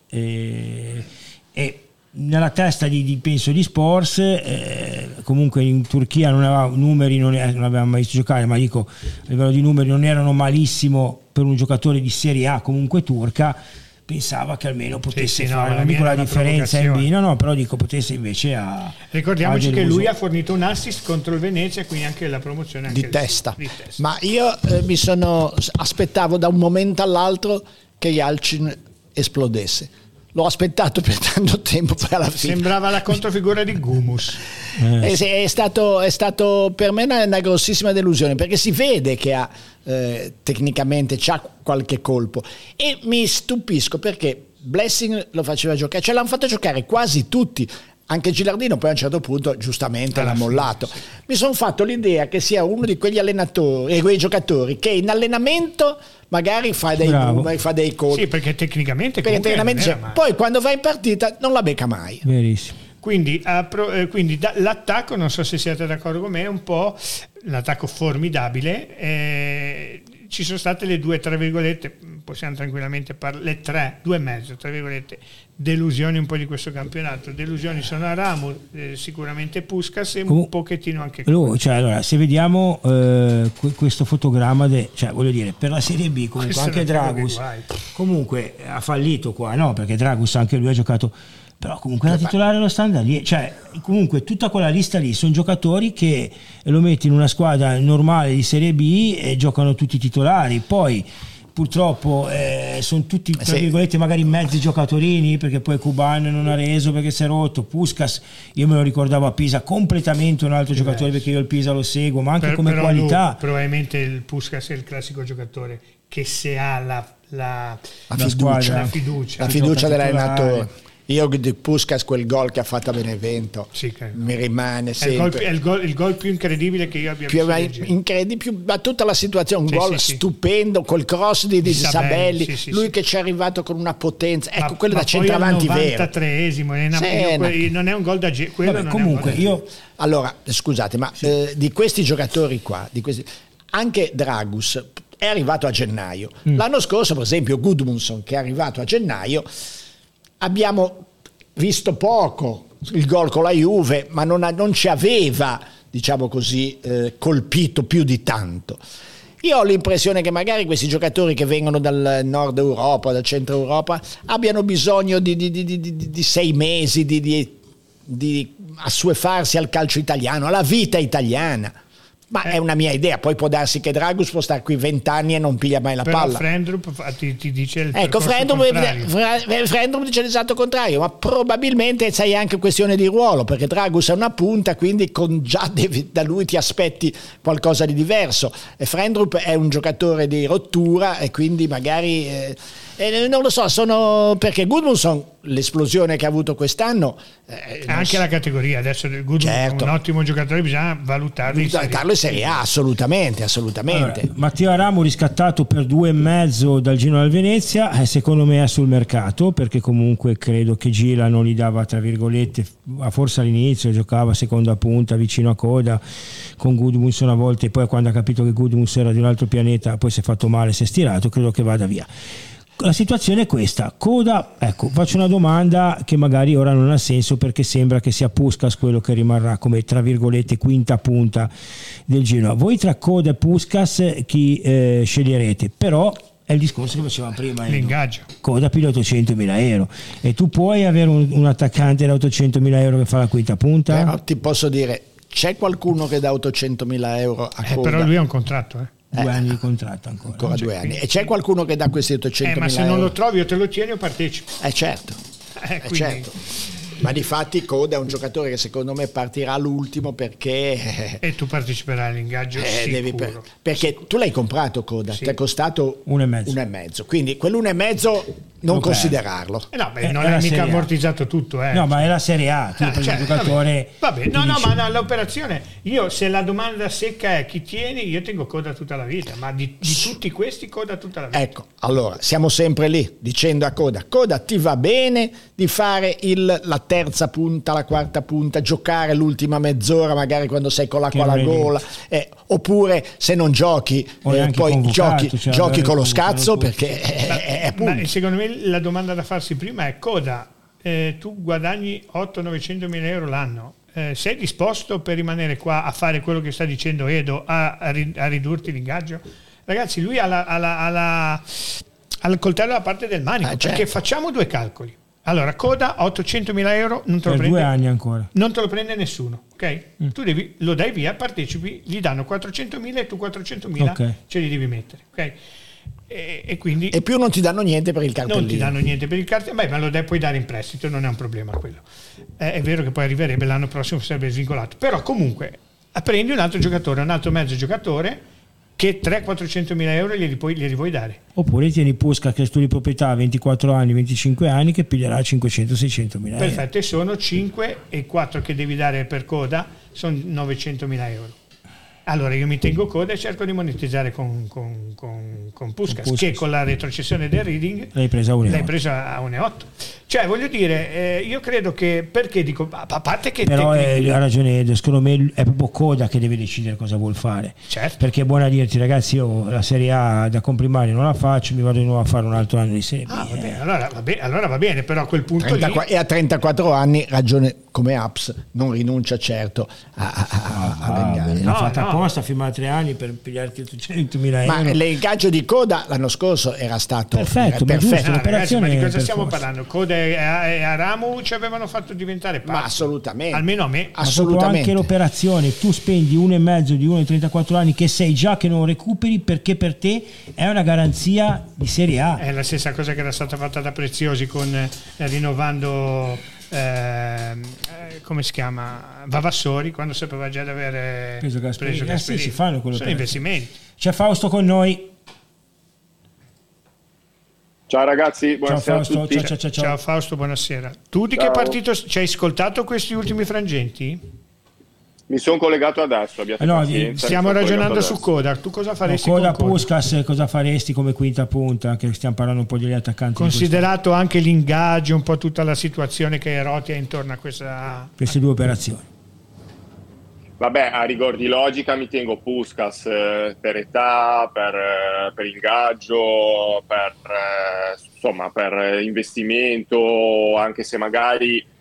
eh, e nella testa di, di- penso di Spors eh, comunque in Turchia non aveva numeri non, è- non avevamo mai visto giocare ma dico a livello di numeri non erano malissimo per un giocatore di Serie A comunque turca pensava che almeno potesse sì, no, fare la non dico la differenza in B no no però dico potesse invece a Ricordiamoci ha che lui ha fornito un assist contro il Venezia, quindi anche la promozione anche Di testa. Di testa. Ma io eh, mi sono aspettavo da un momento all'altro che Yalcin esplodesse. L'ho aspettato per tanto tempo, poi alla fine Sembrava la controfigura di Gumus. Eh, è, stato, è stato per me una, una grossissima delusione perché si vede che ha eh, tecnicamente c'ha qualche colpo e mi stupisco perché Blessing lo faceva giocare, cioè l'hanno fatto giocare quasi tutti. Anche Gilardino poi a un certo punto giustamente Alla l'ha mollato. Mi sono fatto l'idea che sia uno di quegli allenatori e quei giocatori che in allenamento magari fa dei Bravo. numeri, fa dei conti. Sì, perché tecnicamente, perché tecnicamente. Poi quando va in partita non la becca mai. Verissimo. Quindi, apro- eh, quindi da- l'attacco, non so se siete d'accordo con me, è un po' l'attacco formidabile. eh, ci sono state le due, tra virgolette, possiamo tranquillamente parlare, le tre, due e mezzo, tra virgolette, delusioni un po' di questo campionato. Delusioni sono a Ramu, eh, sicuramente Puskas e un Comu- pochettino anche Lui, cioè, allora, se vediamo eh, que- questo fotogramma, de- cioè, voglio dire, per la Serie B comunque Questo anche Dragus comunque ha fallito qua, no? Perché Dragus anche lui ha giocato, però comunque la titolare lo standard lì, cioè comunque tutta quella lista lì sono giocatori che lo metti in una squadra normale di Serie B e giocano tutti i titolari, poi purtroppo eh, sono tutti tra sì. virgolette magari mezzi giocatori perché poi Cuban non ha reso perché si è rotto Puskas io me lo ricordavo a Pisa completamente un altro giocatore perché io il Pisa lo seguo ma anche Per- come qualità lui, probabilmente il Puskas è il classico giocatore che se ha la, la- La La fiducia, squadra. la fiducia, la fiducia dell'allenatore. Io di Puskas quel gol che ha fatto a Benevento Sì, mi rimane è, il gol, sempre è il gol- il gol più incredibile che io abbia più, visto. incredibile, più, ma tutta la situazione, un Sì, gol sì, sì. stupendo, col cross di, di Sabelli, Sabelli, sì, sì, lui sì. che ci è arrivato con una potenza, ecco Ma- quello ma da centravanti vero. 93esimo, Sì, no. non è un gol da ge- Vabbè, comunque gol da io Allora, scusate, ma eh, di questi giocatori qua, di questi, anche Dragus è arrivato a gennaio. Mm. L'anno scorso, per esempio, Gudmundsson che è arrivato a gennaio, abbiamo visto poco il gol con la Juve, ma non, non ci aveva, diciamo così, eh, colpito più di tanto. Io ho l'impressione che magari questi giocatori che vengono dal nord Europa, dal centro Europa, abbiano bisogno di, di- di- di- sei mesi di- di assuefarsi al calcio italiano, alla vita italiana. Ma Eh. è una mia idea, poi può darsi che Dragus può stare qui vent'anni e non piglia mai la Però palla. Frendrup ti, ti dice il Ecco, Frendrup. Fre- Frendrup dice l'esatto contrario, ma probabilmente sai anche questione di ruolo, perché Dragus è una punta, quindi con già devi- da lui ti aspetti qualcosa di diverso. E Frendrup è un giocatore di rottura e quindi magari... eh, eh, non lo so, sono perché Gudmundsson, l'esplosione che ha avuto quest'anno... eh, anche so- la categoria adesso Goodwin Certo. è un ottimo giocatore bisogna valutarlo in Serie A. In Serie A, assolutamente, assolutamente. Allora, Matteo Aramo riscattato per due e mezzo dal Gino al Venezia, eh, secondo me è sul mercato perché comunque credo che Gila non gli dava tra virgolette, a forse all'inizio giocava seconda punta vicino a coda con Gudmundsson a volte, poi quando ha capito che Gudmundsson era di un altro pianeta poi si è fatto male, si è stirato, credo che vada via. La situazione è questa, Coda, ecco, faccio una domanda che magari ora non ha senso perché sembra che sia Puskas quello che rimarrà come tra virgolette quinta punta del Genoa. Voi tra Coda e Puskas chi eh, sceglierete? Però è il discorso che facevamo prima. Edo. l'ingaggio Coda più di 800.000 euro e tu puoi avere un, un attaccante da 800.000 euro che fa la quinta punta? Però ti posso dire, c'è qualcuno che dà 800.000 euro a Eh, Coda? però lui ha un contratto eh. Due anni di contratto ancora. ancora due anni. E c'è qualcuno che dà questi 800.000 Eh, ma se euro? non lo trovi o te lo tieni o partecipi Eh certo, Eh, eh, quindi- certo. Ma di fatti Coda è un giocatore che secondo me partirà all'ultimo perché... e tu parteciperai all'ingaggio eh, devi sicuro per- perché tu l'hai comprato Coda, Sì. ti è costato Uno e mezzo. uno e mezzo. Quindi quell'uno e mezzo non perdi. considerarlo. Eh no, beh, Eh, non è mica Serie A. ammortizzato tutto eh. No, ma è la Serie A, tu Ah, cioè, un giocatore... Vabbè, vabbè, no, no, ma no, l'operazione, io se la domanda secca è chi tieni, io tengo coda tutta la vita, ma di, di tutti questi coda tutta la vita. Ecco, allora siamo sempre lì dicendo a Coda, Coda ti va bene di fare il- la terza punta, la quarta punta, giocare l'ultima mezz'ora magari quando sei con l'acqua alla gola, eh, oppure se non giochi eh, poi giochi, cioè, giochi con lo scazzo perché è, Ma- è, ma secondo me la domanda da farsi prima è coda, eh, tu guadagni 800-900 mila euro l'anno, eh, sei disposto per rimanere qua a fare quello che sta dicendo Edo, a, a ri- a ridurti l'ingaggio? Ragazzi, lui ha, la- ha la- ha la- ha il coltello alla parte del manico, Eh, certo. perché facciamo due calcoli. Allora, coda 800 mila euro non te lo Per prende due anni ancora. non te lo prende nessuno, ok? Mm. Tu devi, lo dai via, partecipi, gli danno 400.000 e tu 400.000 Ok. ce li devi mettere, ok? E, e quindi E più non ti danno niente per il cartellino. non ti danno niente per il cartello, beh, ma lo dai, puoi dare in prestito, non è un problema quello. Eh, è vero che poi arriverebbe l'anno prossimo, sarebbe svincolato, però comunque eh, prendi un altro giocatore, un altro mezzo giocatore che 300-400 mila euro glieli, puoi, glieli vuoi dare. Oppure tieni Pusca che è studio di proprietà a 24 anni, 25 anni che piglierà 500-600 mila euro. Perfetto, e sono 5 e 4 che devi dare per coda, sono 900 mila euro. Allora io mi tengo coda e cerco di monetizzare con, con, con, con Puskas, che con la retrocessione del reading L'hai presa a 1,8. l'hai presa a 1,8. Cioè voglio dire, eh, io credo che, perché dico, a a parte che... Però tecnic- eh, ha ragione Edo, secondo me è proprio Coda che deve decidere cosa vuol fare. Certo. Perché è buona dirti ragazzi io la Serie A da comprimario non la faccio, mi vado di nuovo a fare un altro anno di Serie B. Ah, eh. vabbè, allora, va bene, allora va bene, però a quel punto 34 lì... e a 34 anni, ragione come Apps, non rinuncia certo a, a, a, a Ah, vengare. l'ha No, fatta no. apposta a firmare tre anni per pigliarti 800 mila Ma euro. l'ingaggio di coda l'anno scorso era stato Perfetto, era ma giusto, perfetto. Ah, ragazzi, ma di cosa stiamo forza. parlando? Coda e, e Aramu ci avevano fatto diventare pazzi. Ma assolutamente. Almeno a me. Assolutamente. anche l'operazione, tu spendi uno e mezzo di uno di 34 anni che sai già che non recuperi perché per te è una garanzia di Serie A. È la stessa cosa che era stata fatta da Preziosi con eh, rinnovando eh, come si chiama Vavassori quando sapeva già di avere Preso Gasperini. preso Eh sì, Gasperini. si fanno quelle sono investimenti C'è Fausto con noi. Ciao ragazzi, Ciao Fausto, a tutti. ciao, ciao, ciao, ciao. ciao Fausto buonasera tu di che partito ci hai ascoltato questi ultimi frangenti? Mi sono collegato adesso, abbiate Eh no, pazienza, stiamo ragionando su Coda tu cosa No, faresti Coda con Coda? Puskas, cosa faresti come quinta punta? Che stiamo parlando un po' degli attaccanti. di considerato anche l'ingaggio un po' tutta la situazione che rotea intorno a questa queste, due operazioni. Vabbè, a rigor di logica mi tengo Puskas eh, per età, per, eh, per ingaggio, per, eh, insomma, per eh, investimento, anche se magari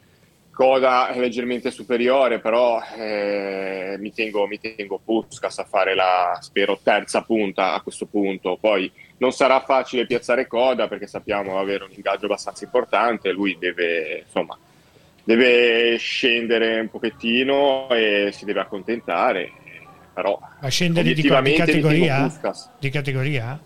Coda è leggermente superiore, però eh, mi, tengo, mi tengo Puskas a fare la, spero, terza punta a questo punto. Poi non sarà facile piazzare Coda perché sappiamo avere un ingaggio abbastanza importante, lui deve, insomma, deve scendere un pochettino e si deve accontentare, però a scendere di, di categoria? Di categoria?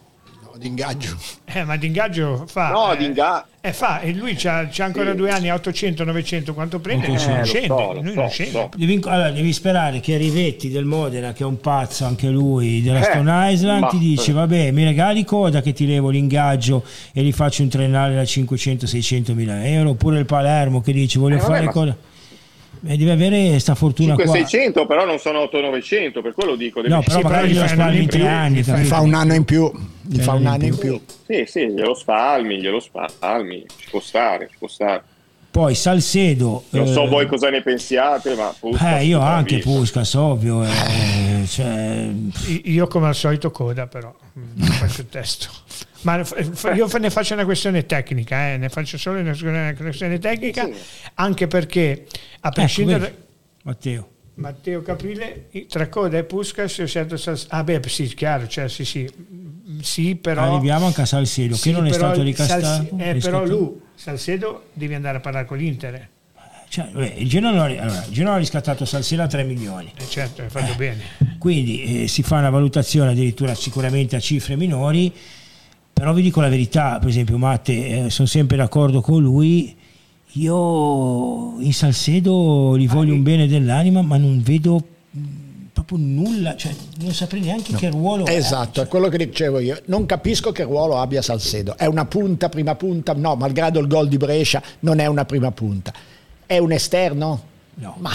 Di ingaggio. Eh, ma di ingaggio fa. No, eh, di inga- eh, fa, e lui c'ha, c'ha ancora Sì. due anni a 800, 900, quanto prende? Eh, non lo scende, so, lui so, non scende. so. Devi, allora, devi sperare che Rivetti del Modena, che è un pazzo anche lui, della Eh, Stone Island, ma- ti dice: Vabbè, mi regali coda che ti levo l'ingaggio e gli faccio un triennale da 500-600 mila euro. Oppure il Palermo che dice: Voglio Eh, vabbè, fare ma- coda. Eh, devi avere sta fortuna qua. 500 però non sono 800 per quello dico deve No, però Sì, magari gli glielo fai spalmi tre anni. gli fa un anno in più. Gli Eh, fa un anno in più. Sì, sì, glielo spalmi, glielo spalmi, ci può stare, ci può stare. Poi Salcedo. Non so eh, voi cosa ne pensiate, ma Puskas Eh, io anche. Puskas, ovvio. eh, cioè, Io come al solito coda però, non faccio il testo. Ma io ne faccio una questione tecnica, eh, ne faccio solo una una questione tecnica, anche perché a prescindere... vedi. Matteo. Matteo Caprile, tra Coda e Puskas, io ho scelto Sals- Ah beh, sì, chiaro, cioè, sì, sì, sì, però... Arriviamo anche a Salcedo, sì, che non è stato ricastato. Salse- eh, però lui, Salcedo, devi andare a parlare con l'Inter. Cioè, beh, il Genoa, allora, il Genoa ha riscattato Salcedo a 3 milioni. Eh, certo, hai fatto bene. Quindi eh, si fa una valutazione addirittura sicuramente a cifre minori, però vi dico la verità, per esempio Matte, eh, sono sempre d'accordo con lui, io in Salcedo gli voglio un bene dell'anima, ma non vedo mh, proprio nulla, cioè non saprei neanche che ruolo è. Esatto, è quello che dicevo io. Non capisco che ruolo abbia Salcedo. È una punta, prima punta? No, malgrado il gol di Brescia, non è una prima punta. È un esterno? No. Ma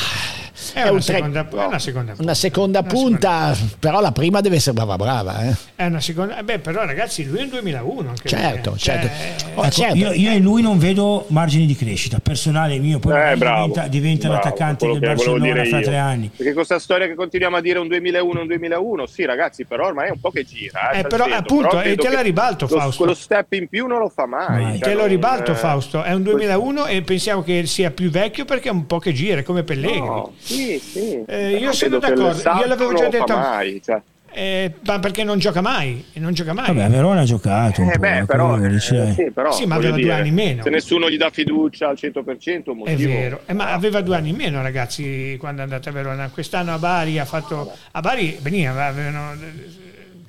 È, È una, un tre- seconda, è una seconda punta. una seconda Una punta, però la prima deve essere brava brava. Eh. È una seconda... eh, Beh, però ragazzi, lui è un 2001 anche Certo, lui, eh. certo. Cioè, Oh, Ecco, certo. io, io in lui non vedo margini di crescita personale mio, poi Eh, bravo, diventa, diventa bravo, l'attaccante del Barcellona fra tre anni. Perché questa storia che continuiamo a dire un 2001, un 2001, sì ragazzi, però ormai è un po' che gira. Eh, Eh, però, appunto, però e te la ribalto, lo- Fausto. Quello step in più non lo fa mai. Mai. cioè Te lo ribalto eh, Fausto, è un 2001 e pensiamo che sia più vecchio perché è un po' che gira, è come Pellegrini. No, sì, sì. Eh, io sono d'accordo, io l'avevo già detto- mai, cioè. Eh, ma perché non gioca mai, e non gioca mai. Vabbè, a Verona ha giocato un Eh po', beh, eh, però, eh, sì, però, Sì, ma aveva due dire, anni in meno. Se nessuno gli dà fiducia al 100%, un È motivo. vero, Eh, ma aveva due anni in meno ragazzi quando è andata a Verona. Quest'anno a Bari ha fatto... A Bari veniva, avevano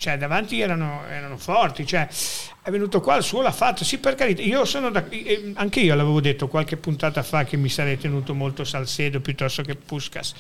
cioè davanti erano, erano forti, cioè è venuto qua, il suo l'ha fatto, sì per carità, io sono da, anche io l'avevo detto qualche puntata fa che mi sarei tenuto molto Salcedo piuttosto che Puskas,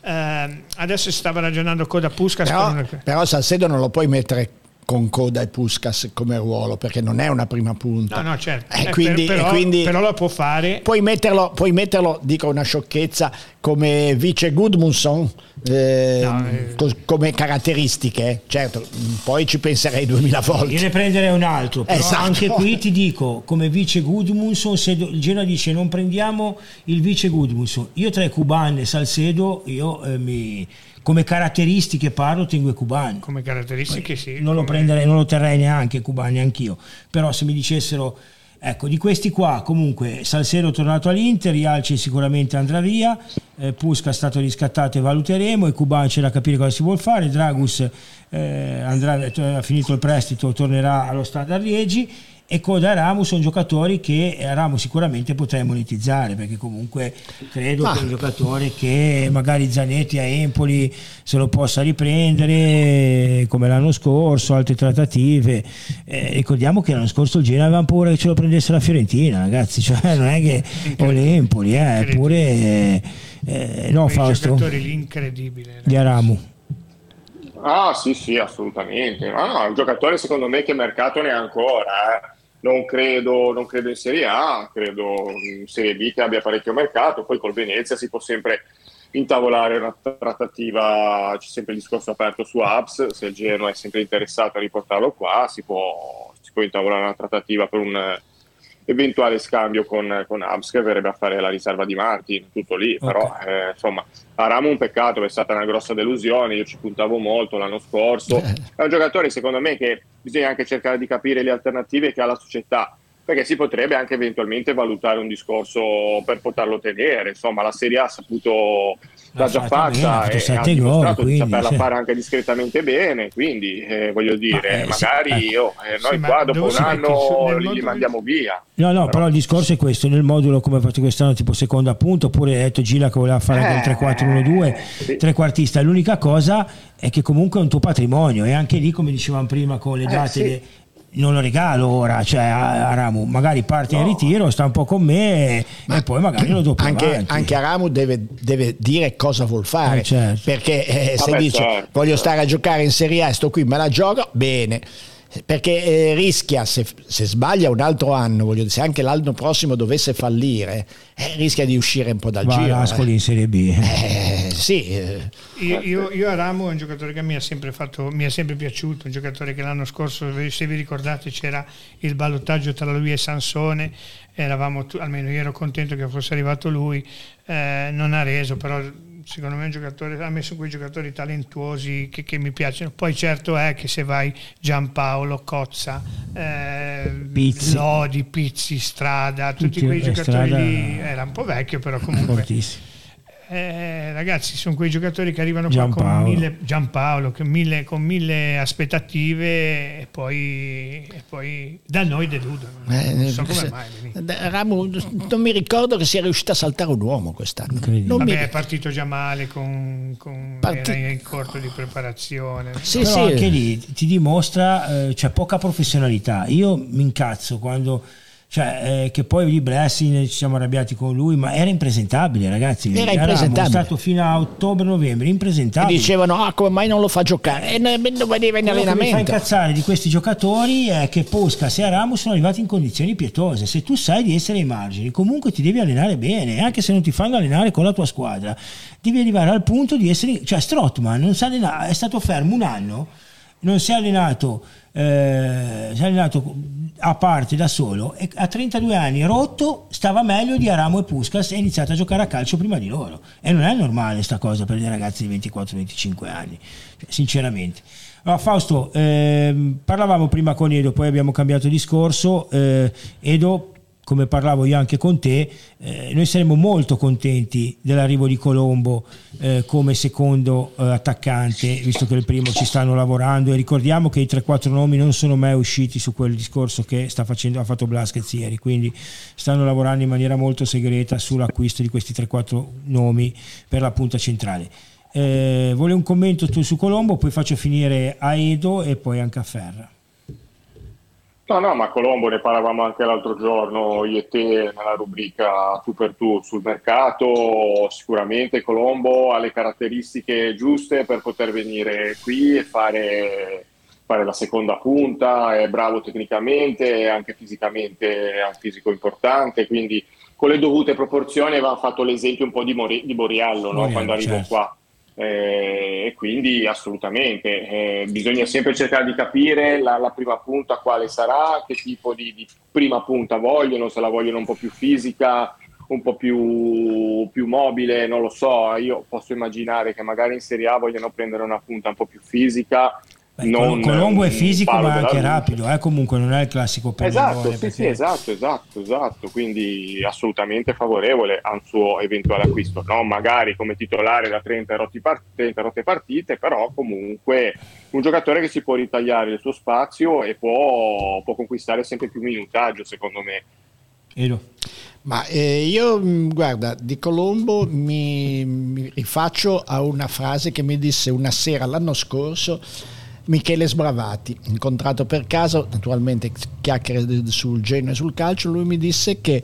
eh, adesso si stava ragionando coda Puskas. Però, una... però Salcedo non lo puoi mettere con Coda e Puskas come ruolo perché non è una prima punta. No, no, certo. Eh, Eh, quindi, per- però, e quindi però lo può fare. puoi metterlo, puoi metterlo, dico una sciocchezza, come vice Gudmundsson, eh, No, eh. co- come caratteristiche. Certo, mh, poi ci penserei duemila volte. Io ne prenderei un altro, però Esatto. anche qui ti dico, come vice Gudmundsson, se il Genoa dice non prendiamo il vice Gudmundsson, io tra i Cuban e Salcedo, io eh, mi- come caratteristiche parlo, tengo i Cuban. Come caratteristiche sì. non lo prenderei, non lo terrei neanche Cuban, neanch'io. Però se mi dicessero, ecco, di questi qua, comunque Salcedo è tornato all'Inter, Ialci sicuramente andrà via, eh, Pusca è stato riscattato e valuteremo, e Cuban c'è da capire cosa si vuole fare, Dragus eh, andrà, ha finito il prestito, tornerà allo Stade a Riegi. E Coda e Ramos sono giocatori che eh, Ramos sicuramente potrei monetizzare perché comunque credo Ma- che è un giocatore che magari Zanetti a Empoli se lo possa riprendere come l'anno scorso, altre trattative. Eh, ricordiamo che l'anno scorso il Genoa aveva paura che ce lo prendesse la Fiorentina, ragazzi, cioè non è che o l'Empoli, eh, eppure eh, eh, no quei Fausto giocatori lì incredibile. di Aramu. Ah, sì, sì, assolutamente. Ma no, è un giocatore secondo me che mercato ne ha ancora. eh. Non, credo, non credo in Serie A, credo in Serie B che abbia parecchio mercato. Poi col Venezia si può sempre intavolare una trattativa, c'è sempre il discorso aperto su Abs, se il Genoa è sempre interessato a riportarlo qua, si può, si può intavolare una trattativa per un eventuale scambio con, con Abs che verrebbe a fare la riserva di Martin, tutto lì, però eh, insomma Aramu un peccato, è stata una grossa delusione, io ci puntavo molto l'anno scorso, è un giocatore secondo me che bisogna anche cercare di capire le alternative che ha la società, perché si potrebbe anche eventualmente valutare un discorso per poterlo tenere, insomma la Serie A ha saputo l'ha già fatta bene, e ha dimostrato di saperla sì. fare anche discretamente bene, quindi eh, voglio dire, eh, sì, magari ecco. io, eh, noi Sì, ma qua dopo un anno li, li mandiamo via. No, no, però il discorso è questo, nel modulo come fatto quest'anno tipo seconda punta, oppure hai detto Gila che voleva fare anche il 3-4-1-2, sì. trequartista, l'unica cosa è che comunque è un tuo patrimonio e anche lì come dicevamo prima con le date sì. de- non lo regalo ora, cioè a, a Ramu, magari parte in ritiro, sta un po' con me e, e poi magari lo do più anche, avanti. anche Aramu deve, deve dire cosa vuol fare Eh, certo. perché eh, se Vabbè, dice certo, voglio stare a giocare in Serie A sto qui me la gioco bene perché eh, rischia se, se sbaglia un altro anno voglio dire, se anche l'anno prossimo dovesse fallire eh, rischia di uscire un po' dal Va giro all'Ascoli eh. in Serie B. Eh, sì eh. Io, io, io a Ramo è un giocatore che mi ha sempre fatto, mi è sempre piaciuto, un giocatore che l'anno scorso, se vi ricordate, c'era il ballottaggio tra lui e Sansone, eravamo almeno io ero contento che fosse arrivato lui, eh, non ha reso, però secondo me è un giocatore, ha messo quei giocatori talentuosi che, che mi piacciono. Poi certo è che se vai Giampaolo, Cozza, eh, Pizzi. Lodi, Pizzi, Strada, tutti, Tutti, quei eh, giocatori Strada- lì, era un po' vecchio però comunque... Fortissimo. Eh, ragazzi, sono quei giocatori che arrivano qua con mille, Giampaolo, che mille- con mille aspettative e poi, e poi da noi deludono. Eh, non so come se- mai. Ramu non mi ricordo che sia riuscito a saltare un uomo quest'anno non mi Vabbè, è partito già male, con, con- Parti- era in corto di preparazione. Sì, Però sì. anche lì ti dimostra eh, c'è poca professionalità. Io mi incazzo quando cioè, eh, che poi lì Blessing ci siamo arrabbiati con lui, ma era impresentabile, ragazzi. Era impresentabile. stato fino a ottobre-novembre, e impresentabile. dicevano ah come mai non lo fa giocare e non veniva in Quello che mi fa allenamento incazzare di questi giocatori è che Poscas e Ramos sono arrivati in condizioni pietose. Se tu sai di essere ai margini, comunque ti devi allenare bene, anche se non ti fanno allenare con la tua squadra, devi arrivare al punto di essere. Cioè, Strottman non si è stato fermo un anno, non si è allenato, eh, si è allenato a parte da solo e a 32 anni rotto stava meglio di Aramo e Puskas e ha iniziato a giocare a calcio prima di loro. E non è normale sta cosa per dei ragazzi di 24-25 anni cioè, sinceramente. Allora, Fausto ehm, parlavamo prima con Edo poi abbiamo cambiato discorso eh, Edo come parlavo io anche con te, eh, noi saremmo molto contenti dell'arrivo di Colombo eh, come secondo eh, attaccante, visto che il primo ci stanno lavorando e ricordiamo che i 3-4 nomi non sono mai usciti su quel discorso che facendo, ha fatto Blasquez ieri, quindi stanno lavorando in maniera molto segreta sull'acquisto di questi 3-4 nomi per la punta centrale. Eh, volevo un commento tu su Colombo, poi faccio finire a Edo e poi anche a Ferra. No, no, ma Colombo ne parlavamo anche l'altro giorno, io e te, nella rubrica tu per tu sul mercato. Sicuramente Colombo ha le caratteristiche giuste per poter venire qui e fare, fare la seconda punta, è bravo tecnicamente, anche fisicamente ha un fisico importante, quindi con le dovute proporzioni avevamo fatto l'esempio un po' di, Mori- di Boriallo no? quando arrivo certo. qua eh, e quindi assolutamente eh, bisogna sempre cercare di capire la, la, prima punta quale sarà, che tipo di, di, prima punta vogliono, se la vogliono un po' più fisica, un po' più, più, mobile, non lo so, io posso immaginare che magari in Serie A vogliono prendere una punta un po' più fisica non Colombo è fisico ma anche rapido, eh? comunque non è il classico pennellone. Esatto, sì, perché... sì, esatto, esatto, esatto, quindi assolutamente favorevole a un suo eventuale acquisto, non magari come titolare da 30 rotte, part- 30 rotte partite, però comunque un giocatore che si può ritagliare il suo spazio e può, può conquistare sempre più minutaggio secondo me. Edo. Ma eh, io, mm, guarda, di Colombo mi, mi rifaccio a una frase che mi disse una sera l'anno scorso Michele Sbravati, incontrato per caso, naturalmente chiacchiere sul genio e sul calcio, lui mi disse che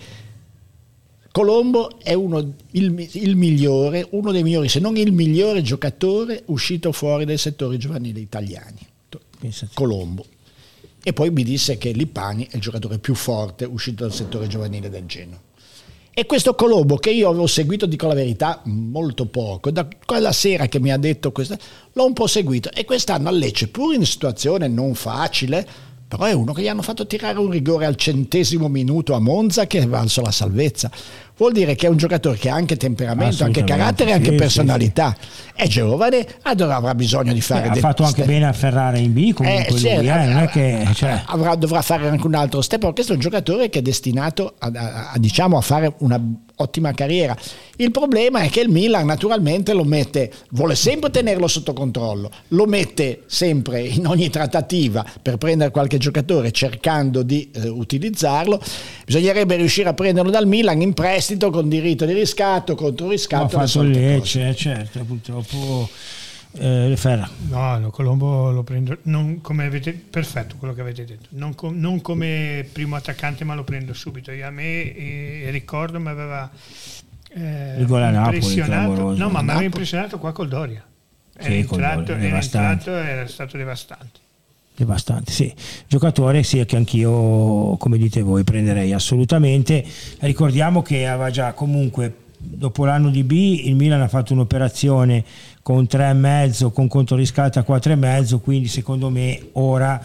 Colombo è uno, il, il, migliore, uno dei migliori, se non il migliore giocatore uscito fuori dai settori giovanili italiani. Colombo. E poi mi disse che Lipani è il giocatore più forte uscito dal settore giovanile del Genoa. E questo Colombo che io avevo seguito, dico la verità, molto poco, da quella sera che mi ha detto questo, l'ho un po' seguito. E quest'anno a Lecce, pur in situazione non facile, però è uno che gli hanno fatto tirare un rigore al centesimo minuto a Monza che è valso la salvezza vuol dire che è un giocatore che ha anche temperamento, anche carattere e anche sì, personalità. Sì, sì. È giovane, allora avrà bisogno di fare... Beh, ha fatto anche bene a Ferrari in B comunque eh, lui, eh, non è che, cioè... avrà, dovrà fare anche un altro step, perché questo è un giocatore che è destinato a, a, a, diciamo, a fare una ottima carriera. Il problema è che il Milan naturalmente lo mette, vuole sempre tenerlo sotto controllo, lo mette sempre in ogni trattativa per prendere qualche giocatore cercando di eh, utilizzarlo. Bisognerebbe riuscire a prenderlo dal Milan in prestito con diritto di riscatto, contro riscatto. Ma fatto Lecce, certo, purtroppo. Eh, no, no, Colombo lo prendo non come avete perfetto quello che avete detto, non, com, non come primo attaccante, ma lo prendo subito. Io, a me eh, ricordo mi aveva eh, impressionato, Napoli, no, ma mi aveva impressionato qua col Doria. Era, sì, entrato, era, entrato, era stato devastante. Devastante, sì. Giocatore sì, che anch'io, come dite voi, prenderei assolutamente. Ricordiamo che aveva già comunque, dopo l'anno di B, il Milan ha fatto un'operazione con 3,5, con conto riscatto a 4,5, quindi secondo me ora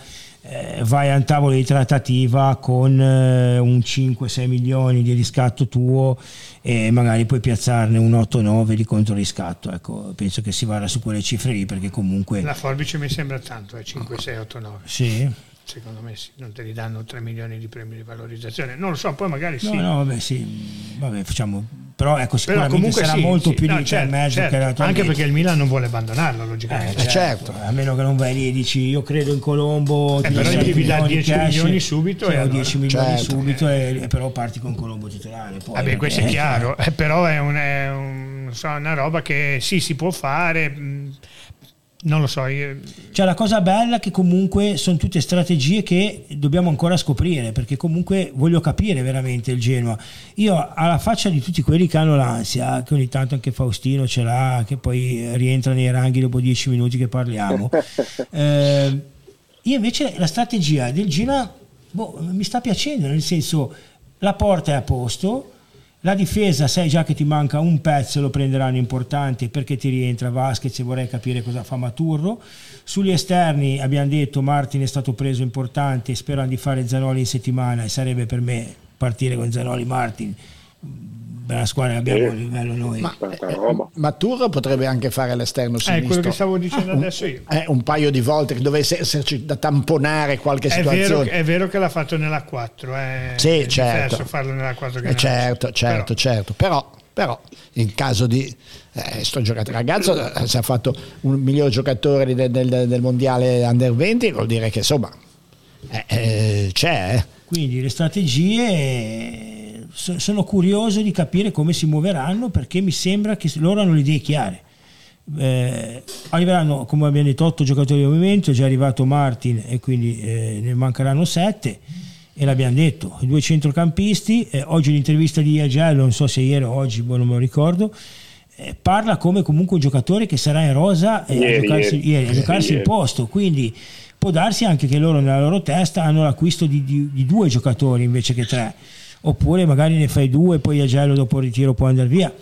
vai a un tavolo di trattativa con eh, un 5-6 milioni di riscatto tuo e magari puoi piazzarne un 8-9 di controriscatto. Ecco, penso che si vada su quelle cifre lì perché comunque... La forbice mi sembra tanto, è 5, 6, 8, 9. Sì secondo me sì, non te li danno 3 milioni di premi di valorizzazione non lo so poi magari no, sì no vabbè sì vabbè facciamo però ecco sicuramente però sarà sì, molto sì, più no, di certo, mezzo certo. che anche perché il Milan non vuole abbandonarlo logicamente eh, certo. certo. a meno che non vai lì e dici io credo in Colombo eh, però gli devi dare 10 cash, milioni subito cioè, e allora. 10 milioni certo. subito e, e, però parti con Colombo titolare poi, vabbè questo è chiaro eh, però è, un, è un, so, una roba che sì si può fare mh, non lo so. Io... Cioè, la cosa bella è che comunque sono tutte strategie che dobbiamo ancora scoprire, perché comunque voglio capire veramente il Genoa. Io, alla faccia di tutti quelli che hanno l'ansia, che ogni tanto anche Faustino ce l'ha, che poi rientra nei ranghi dopo dieci minuti che parliamo, eh, io invece la strategia del Genoa boh, mi sta piacendo, nel senso la porta è a posto la difesa, sai già che ti manca un pezzo, lo prenderanno importante perché ti rientra Vasquez e vorrei capire cosa fa Maturro. Sugli esterni abbiamo detto Martin è stato preso importante, sperano di fare Zanoli in settimana e sarebbe per me partire con Zanoli Martin bella squadra abbiamo a livello noi. Ma, eh, Maturro potrebbe anche fare l'esterno sinistro. È quello che stavo dicendo ah, adesso io. Un, eh, un paio di volte che dovesse esserci da tamponare qualche è situazione. Vero, è vero che l'ha fatto nella 4, eh. sì, è certo. farlo nella 4 che eh, certo, certo, però. certo, però, però in caso di eh, sto giocatore ragazzo eh, si è fatto un miglior giocatore del, del, del mondiale under 20 vuol dire che insomma eh, eh c'è quindi le strategie sono curioso di capire come si muoveranno perché mi sembra che loro hanno le idee chiare. eh, arriveranno come abbiamo detto 8 giocatori di movimento, è già arrivato Martin e quindi eh, ne mancheranno 7 e l'abbiamo detto, i due centrocampisti, eh, oggi l'intervista di Agello, non so se ieri o oggi, boh, non me lo ricordo, eh, parla come comunque un giocatore che sarà in rosa e Ieri, a giocarsi, ieri. ieri, a giocarsi il posto, quindi può darsi anche che loro nella loro testa hanno l'acquisto di, di- di due giocatori invece che tre, oppure magari ne fai due e poi Agello dopo il ritiro può andare via.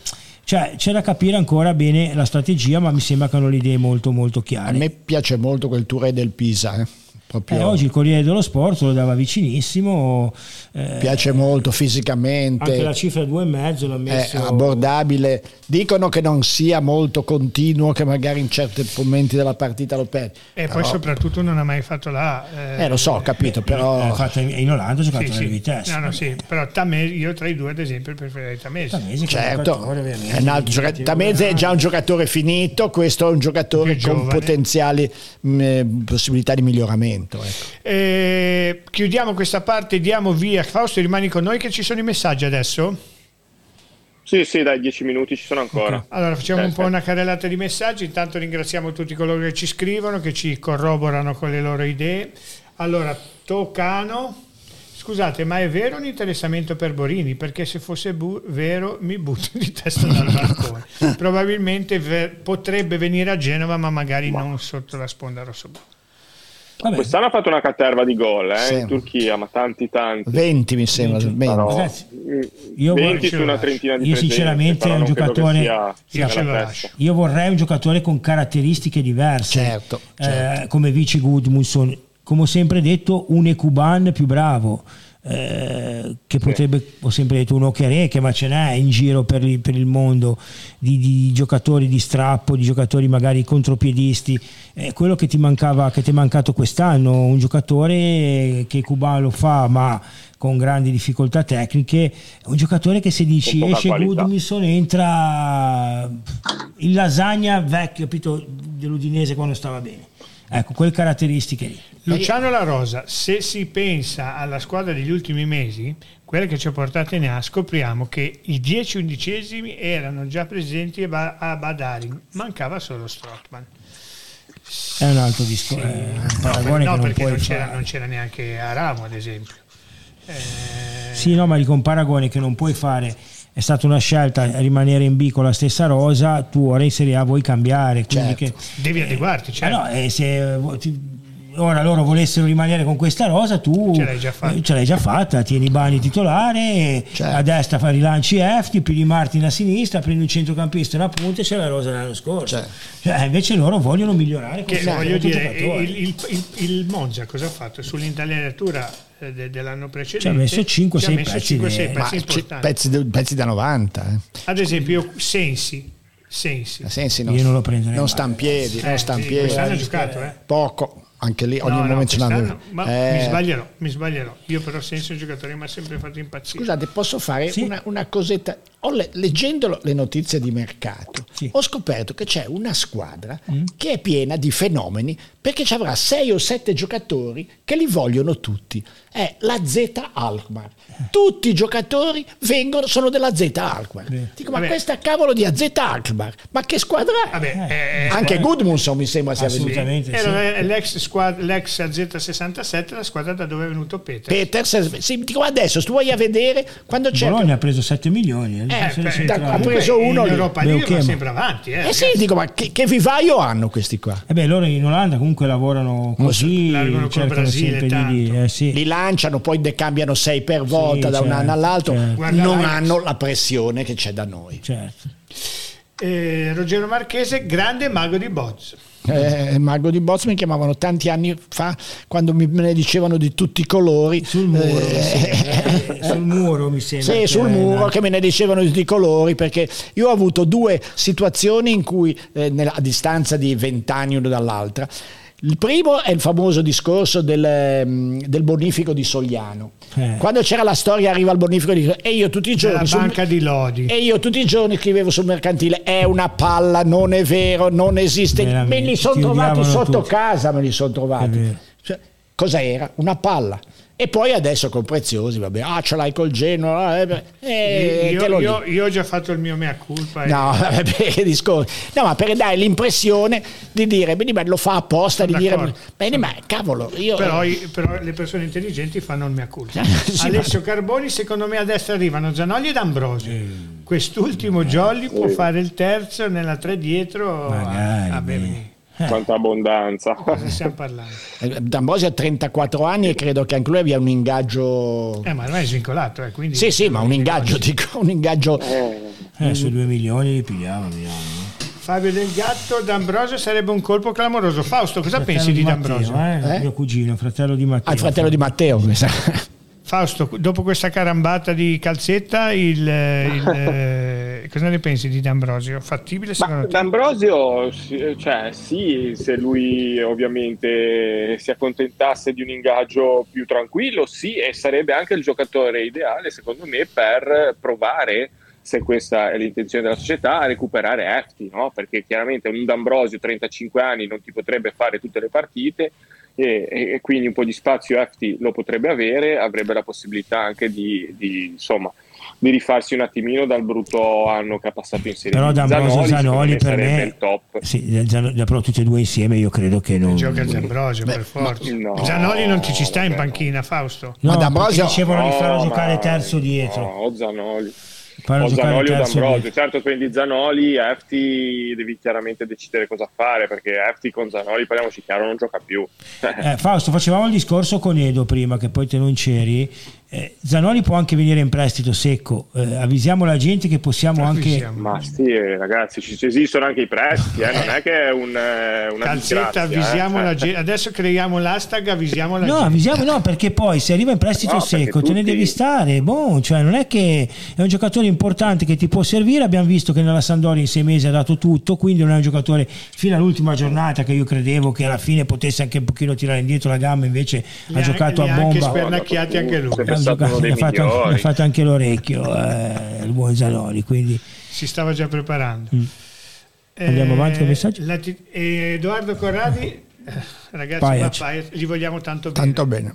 Cioè c'è da capire ancora bene la strategia, ma mi sembra che hanno le idee molto molto A chiare. me piace molto quel tour del Pisa, eh. Proprio Eh, oggi il Corriere dello Sport lo dava vicinissimo. eh, piace molto fisicamente. Anche la cifra 2,5 l'ha è messo. abbordabile. Dicono che non sia molto continuo, che magari in certi momenti della partita lo perdi. E poi Però- soprattutto non ha mai fatto là. Eh, lo so, ho capito, però... Eh, fatto in Olanda ha giocato Sì, nelle sì. Vitesse. No, no, sì, però Tamese, io tra i due ad esempio preferirei Tamese. Tamese è Certo, giocatore, è un altro di gioca- categoria. Tamese è già un giocatore finito, questo è un giocatore con potenziali mh, possibilità di miglioramento. Ecco. Eh, chiudiamo questa parte, diamo via. Fausto, rimani con noi che ci sono i messaggi adesso? Sì, sì, dai, 10 minuti ci sono ancora. Allora facciamo un po' una carrellata di messaggi. Intanto ringraziamo tutti coloro che ci scrivono, che ci corroborano con le loro idee. Allora, Tocano. Scusate, ma è vero un interessamento per Borini? Perché se fosse bu- vero mi butto di testa dal balcone. Probabilmente ve- potrebbe venire a Genova, ma magari non sotto la sponda rossoblu. Vabbè, Quest'anno ha fatto una caterva di gol eh, Sì. in Turchia, ma tanti tanti. 20 mi sembra. 20. 20. Però, Ragazzi, mm, io 20 vorrei- su una trentina di io presenze, sinceramente un giocatore- sia- Io sia io vorrei un giocatore con caratteristiche diverse, Certo, eh, certo. come Vici Gudmundsson. Come ho sempre detto, un Ecuban più bravo. Eh, che potrebbe, ho sempre detto un Okereke, ma ce n'è in giro per il, per il mondo di, di giocatori di strappo, di giocatori magari contropiedisti. È quello che ti mancava, che ti è mancato quest'anno, un giocatore che Cuban lo fa, ma con grandi difficoltà tecniche, un giocatore che se dici esce. Gudmundsson entra il lasagna vecchio, capito, dell'Udinese quando stava bene. Ecco, quelle caratteristiche lì. Luciano La Rosa, se si pensa alla squadra degli ultimi mesi, quella che ci ha portato in A, scopriamo che i 10 undicesimi erano già presenti a Ba- a Badarin, mancava solo Strottman. È un altro discorso, un paragone no, che non perché non c'era, non c'era neanche Aramo, ad esempio. Eh, Sì, no, ma dico un paragone che non puoi fare. È stata una scelta rimanere in B con la stessa rosa, tu ora in Serie A vuoi cambiare. Certo. che, devi adeguarti, Eh certo. no, eh, se eh, ti- ora loro volessero rimanere con questa rosa, tu Ce l'hai già fatta. eh, ce l'hai già fatta, tieni Bani titolare, Certo. a destra fai rilanci Efti, pigli Martin a sinistra, prendi un centrocampista e una punta e c'è la rosa l'anno scorso. Certo. Cioè, invece loro vogliono migliorare Che questo voglio dire, il, il- il- il Monza cosa ha fatto? Sull'intellettura eh, de- dell'anno precedente Ci ha messo cinque, ci ha sei messo pezzi pezzi pezzi, de- pezzi da 90. eh. Ad esempio, io- Sensi. Sensi. Sensi Io non lo prenderei non sta in piedi, Eh, non sta in sì, piedi. quest'anno ha giocato, eh. Poco, anche lì ogni No, no, momento ce n'ha quest'anno- ma Eh, mi sbaglierò, mi sbaglierò. Io però Sensi è un giocatore mi ha sempre fatto impazzire. Scusate, posso fare Sì. una, una cosetta? Ho le- leggendo le notizie di mercato, Sì. Mm. ho scoperto che c'è una squadra che è piena di fenomeni perché ci avrà sei o sette giocatori che li vogliono tutti. È la Z Alkmaar. Tutti i giocatori vengono, sono della Z Alkmaar. Dico, ma Vabbè. questa cavolo di AZ Alkmaar, ma che squadra è? Vabbè, eh, Anche Gudmundsson mi sembra sia venuto. Assolutamente. sì. era l'ex, squad- l'ex AZ67, la squadra da dove è venuto Peter. Peters, sì, dico, adesso tu vai a vedere quando c'è... Bologna ha preso 7 milioni. Eh, Eh, centrale. da- ha preso uno in. Europa League ok, va ma- sempre avanti. Eh, Eh sì, dico, ma che, che vivaio hanno questi qua? Eh beh, loro in Olanda comunque lavorano così, cercano Brasile sempre di, tanto. eh, sì. Li lanciano, poi ne cambiano sei per volta da un certo, anno all'altro, certo. Non hanno la pressione che c'è da noi. certo. Eh, Ruggero Marchese, grande mago di Boz. Eh, Mago di Boz mi chiamavano tanti anni fa quando mi, me ne dicevano di tutti i colori. Sul muro, Eh, mi sembra. sul muro mi sembra. Sì, che sul muro che me ne dicevano di tutti i colori perché io ho avuto due situazioni in cui eh, nella- a distanza di vent'anni uno dall'altra. Il primo è il famoso discorso del, ehm, del bonifico di Sogliano. Eh. Quando c'era la storia arriva il bonifico di e io tutti i giorni banca di Lodi. e io tutti i giorni scrivevo sul mercantile è una palla, non è vero, non esiste. Veramente, Me li sono ti trovati sotto tutti. casa, me li sono trovati. Cioè, cosa era? Una palla. E poi adesso con Preziosi, vabbè, ah ce l'hai col Genoa, eh, eh, io, io- io ho già fatto il mio mea culpa. e- No, vabbè, che discorso. No, ma per dare l'impressione di dire, bene, ma lo fa apposta, di Sono dire, d'accordo. bene, ma cavolo, io... Però, però le persone intelligenti fanno il mea culpa. Sì, Alessio Carboni, secondo me a destra arrivano Zanolli ed Ambrosio. Quest'ultimo Jolly può fare il terzo nella tre dietro. Magari, a Bevni. Quanta abbondanza. Cosa stiamo parlando? Eh, D'Ambrosio ha 34 anni e credo che anche lui abbia un ingaggio... Eh, ma ormai è svincolato, eh, quindi... Sì, sì, ma un ingaggio, dico, un ingaggio... Eh, su 2 milioni li pigliamo, Milano. no? Fabio Del Gatto, D'Ambrosio sarebbe un colpo clamoroso. Fausto, cosa pensi di D'Ambrosio? Matteo, eh? Eh? Mio cugino, fratello di Matteo. Ah, il fratello di Matteo. questa. Fausto, dopo questa carambata di calzetta, il, il, eh, cosa ne pensi di D'Ambrosio? Fattibile Ma secondo te? D'Ambrosio, cioè, sì, se lui ovviamente si accontentasse di un ingaggio più tranquillo, sì, e sarebbe anche il giocatore ideale, secondo me, per provare, se questa è l'intenzione della società, a recuperare Efti, no? Perché chiaramente un D'Ambrosio, 35 anni, non ti potrebbe fare tutte le partite, e, e- quindi un po' di spazio Efti lo potrebbe avere, avrebbe la possibilità anche di, di, insomma, di rifarsi un attimino dal brutto anno che ha passato in Serie Però. D'Ambrosio e Zanoli per me... il top. Sì, Zan- però tutti e due insieme io credo che non... Gioca D'Ambrosio per forza. no, Zanoli non ti ci sta in panchina, Fausto. No, Ma D'Ambrosio- dicevano di farlo No, giocare terzo dietro. No, Zanoli. O Zanoli o D'Ambrosio. Certo, prendi Zanoli, Efti devi chiaramente decidere cosa fare perché Efti con Zanoli, parliamoci chiaro, non gioca più. Eh, Fausto, facevamo il discorso con Edo prima, che poi te non c'eri. Eh, Zanoli può anche venire in prestito secco. Eh, avvisiamo la gente che possiamo anche. Avvisiamo. Ma sì, eh, ragazzi, ci, esistono anche i prestiti, eh, non è che è un, eh, una Calzetta, avvisiamo eh. la gente. Adesso creiamo l'hashtag, avvisiamo la No, gente. avvisiamo no, perché poi se arriva in prestito No, secco te ne tutti- devi stare. Boh, cioè non è che è un giocatore importante che ti può servire. Abbiamo visto che nella Sandoria in sei mesi ha dato tutto, quindi non è un giocatore fino all'ultima giornata che io credevo che alla fine potesse anche un pochino tirare indietro la gamba, invece Li ha giocato li a ha anche bomba. spernacchiati anche lui. Giocato- uno dei gli ha fatto, migliori. gli ha fatto anche l'orecchio eh, il buon Zanoli. Quindi Si stava già preparando. Mm. Andiamo avanti con i messaggi? la ti- eh, Edoardo Corradi, eh, ragazzi, Pajac, li vogliamo tanto bene. Tanto bene.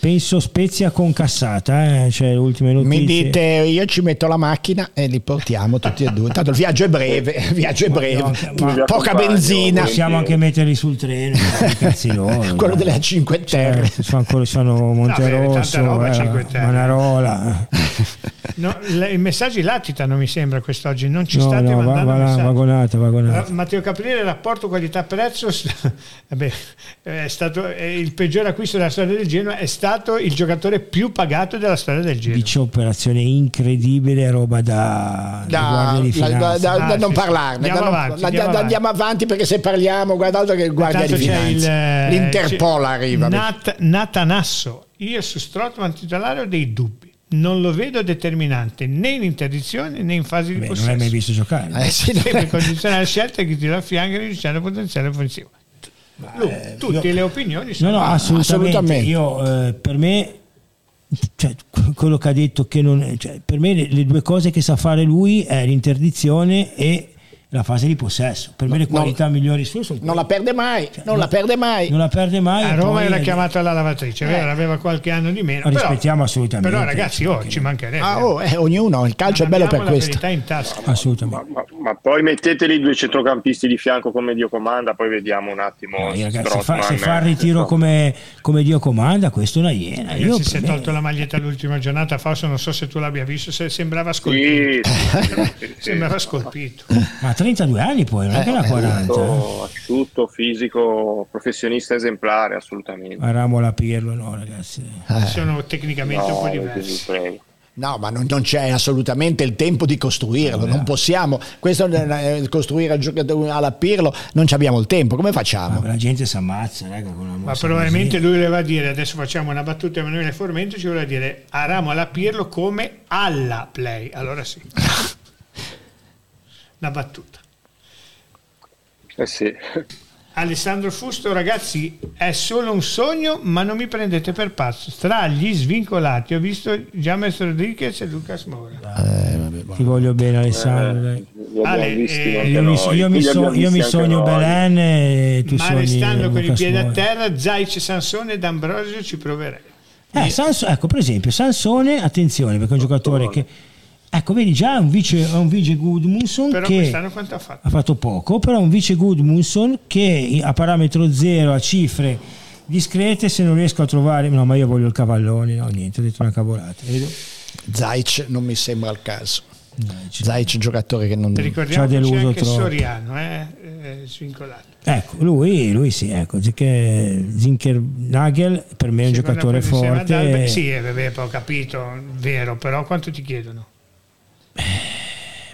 Penso Spezia concassata, eh, cioè ultime notizie. Mi dite, io ci metto la macchina e li portiamo tutti e due. Tanto il viaggio è breve, il viaggio è breve, no, ma- Vi poca benzina. Possiamo anche metterli sul treno, loro. Quello dai. delle 5 Terre. Certo, sono ancora sono bene, Monterosso, tanta roba, eh. Manarola. No, le- I messaggi latitano, mi sembra, quest'oggi. Non ci No, state no, va- mandando va là, messaggi. vagonata, Matteo Caprile, rapporto qualità-prezzo, vabbè, è stato è il peggior acquisto della storia del Genoa, è stato il giocatore più pagato della storia del Genoa. Dice operazione incredibile, roba da, da Da, guardia di da- finanza. da- da Ah, non sì, parlarne, Andiamo da non- avanti, da- andiamo andiamo avanti perché se parliamo, guarda altro che guardia Intanto di c'è il, finanza. eh, L'Interpol c'è arriva. Nat- Natanasso, io su Strottman titolare ho dei dubbi. Non lo vedo determinante né in interdizione né in fase di Beh, non possesso. l'hai mai visto giocare. Eh, sì, Deve condizionare la scelta che tira a fianco e riducendo il potenziale offensivo. Lu, tutte io- le opinioni No, sono no, assolutamente. assolutamente. Io eh, per me, cioè, quello che ha detto che non è- cioè, per me le, le due cose che sa fare lui è l'interdizione e la fase di possesso. Per me le no, qualità migliori sue sono Non la perde mai, non la perde mai. non la perde mai. a Roma era chiamato alla lavatrice, è vero, aveva qualche anno di meno. Lo però- rispettiamo assolutamente. Però ragazzi, oh, ci mancherebbe. Ah, oh, eh, ognuno, il calcio è Non bello per la questo. in tasca. Assolutamente. Ma, ma poi metteteli due centrocampisti di fianco come Dio comanda, poi vediamo un attimo. No, io, ragazzi, se fa, se fa il eh, ritiro come, come Dio comanda, questo è una iena. Io, Ragazzi, si è me- tolto la maglietta l'ultima giornata, Fausto, non so se tu l'abbia visto, se sembrava scolpito. sì, sì, sì, sembrava scolpito. Ma 32 anni poi, non è che ne ha 40. eh. Asciutto, asciutto, fisico, professionista esemplare, assolutamente. Ramola Pirlo, no, ragazzi. Sono tecnicamente un po' No, diversi. No, ma non, non c'è assolutamente il tempo di costruirlo, non possiamo. Questo eh, costruire il giocatore alla Pirlo, non ci abbiamo il tempo, come facciamo? Ma la gente si ammazza, raga, Ma probabilmente lui voleva dire, adesso facciamo una battuta Emanuele Formento, ci voleva dire a Ramo alla Pirlo come alla play. Allora sì. Una battuta. Eh sì. Alessandro Fusto, ragazzi, è solo un sogno, ma non mi prendete per pazzo. Tra gli svincolati ho visto James Rodriguez e Lucas Moura. Ti voglio bene, Alessandro. dai. li abbiamo Ale, eh, Io mi, io mi so- io mi sogno. Belen e tu Ma sogni restando con i piedi a terra, Zaic, Sansone ed Ambrosio ci proverei. Eh, Sans- ecco, per esempio, Sansone, attenzione, perché è un giocatore che... Ecco, vedi già è un vice, è un vice Gudmundsson Però che quest'anno quanto ha fatto? ha fatto poco, però è un vice Gudmundsson che a parametro zero, a cifre discrete, se non riesco a trovare... No, ma io voglio il cavallone, no, niente, ho detto una cavolata. Vedo? Zaic non mi sembra il caso. Zaic è un giocatore che non... Ricordiamo Ci ha che c'è deluso anche troppo. Soriano, eh, eh, svincolato. Ecco, lui, lui sì, ecco, Zinker Nagel per me è un Secondo giocatore forte. Alba- sì, eh, vabbè, ho capito, vero, però quanto ti chiedono?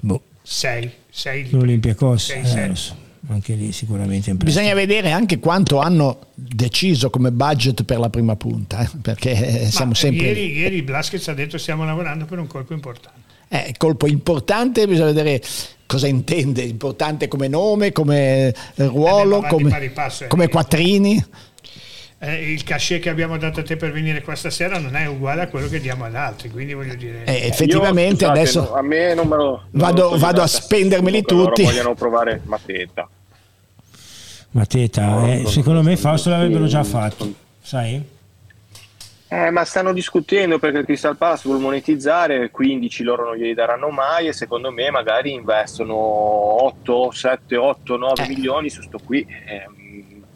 Boh, 6, 6 l'Olympiacos, Sei, eh, so, anche lì sicuramente. Bisogna vedere anche quanto hanno deciso come budget per la prima punta, eh, perché eh, siamo sempre... Ieri, ieri Blaschez ha detto stiamo lavorando per un colpo importante. Eh, colpo importante, bisogna vedere cosa intende, importante come nome, come eh, ruolo, avanti come, pari passo, eh. come quattrini. Eh, il cachet che abbiamo dato a te per venire qua stasera non è uguale a quello che diamo ad altri, quindi voglio dire... Eh, effettivamente Io, scusate, adesso no, a me non me lo non vado- lo vado a spendermeli loro tutti. vogliono provare Mateta. Ma Teta, No, eh, secondo me Fausto l'avrebbero già fatto, sai? Eh, ma stanno discutendo perché il Crystal Palace vuole monetizzare, 15 loro non glieli daranno mai e secondo me magari investono 8, 7, 8, 9 Eh. milioni su sto qui. Eh,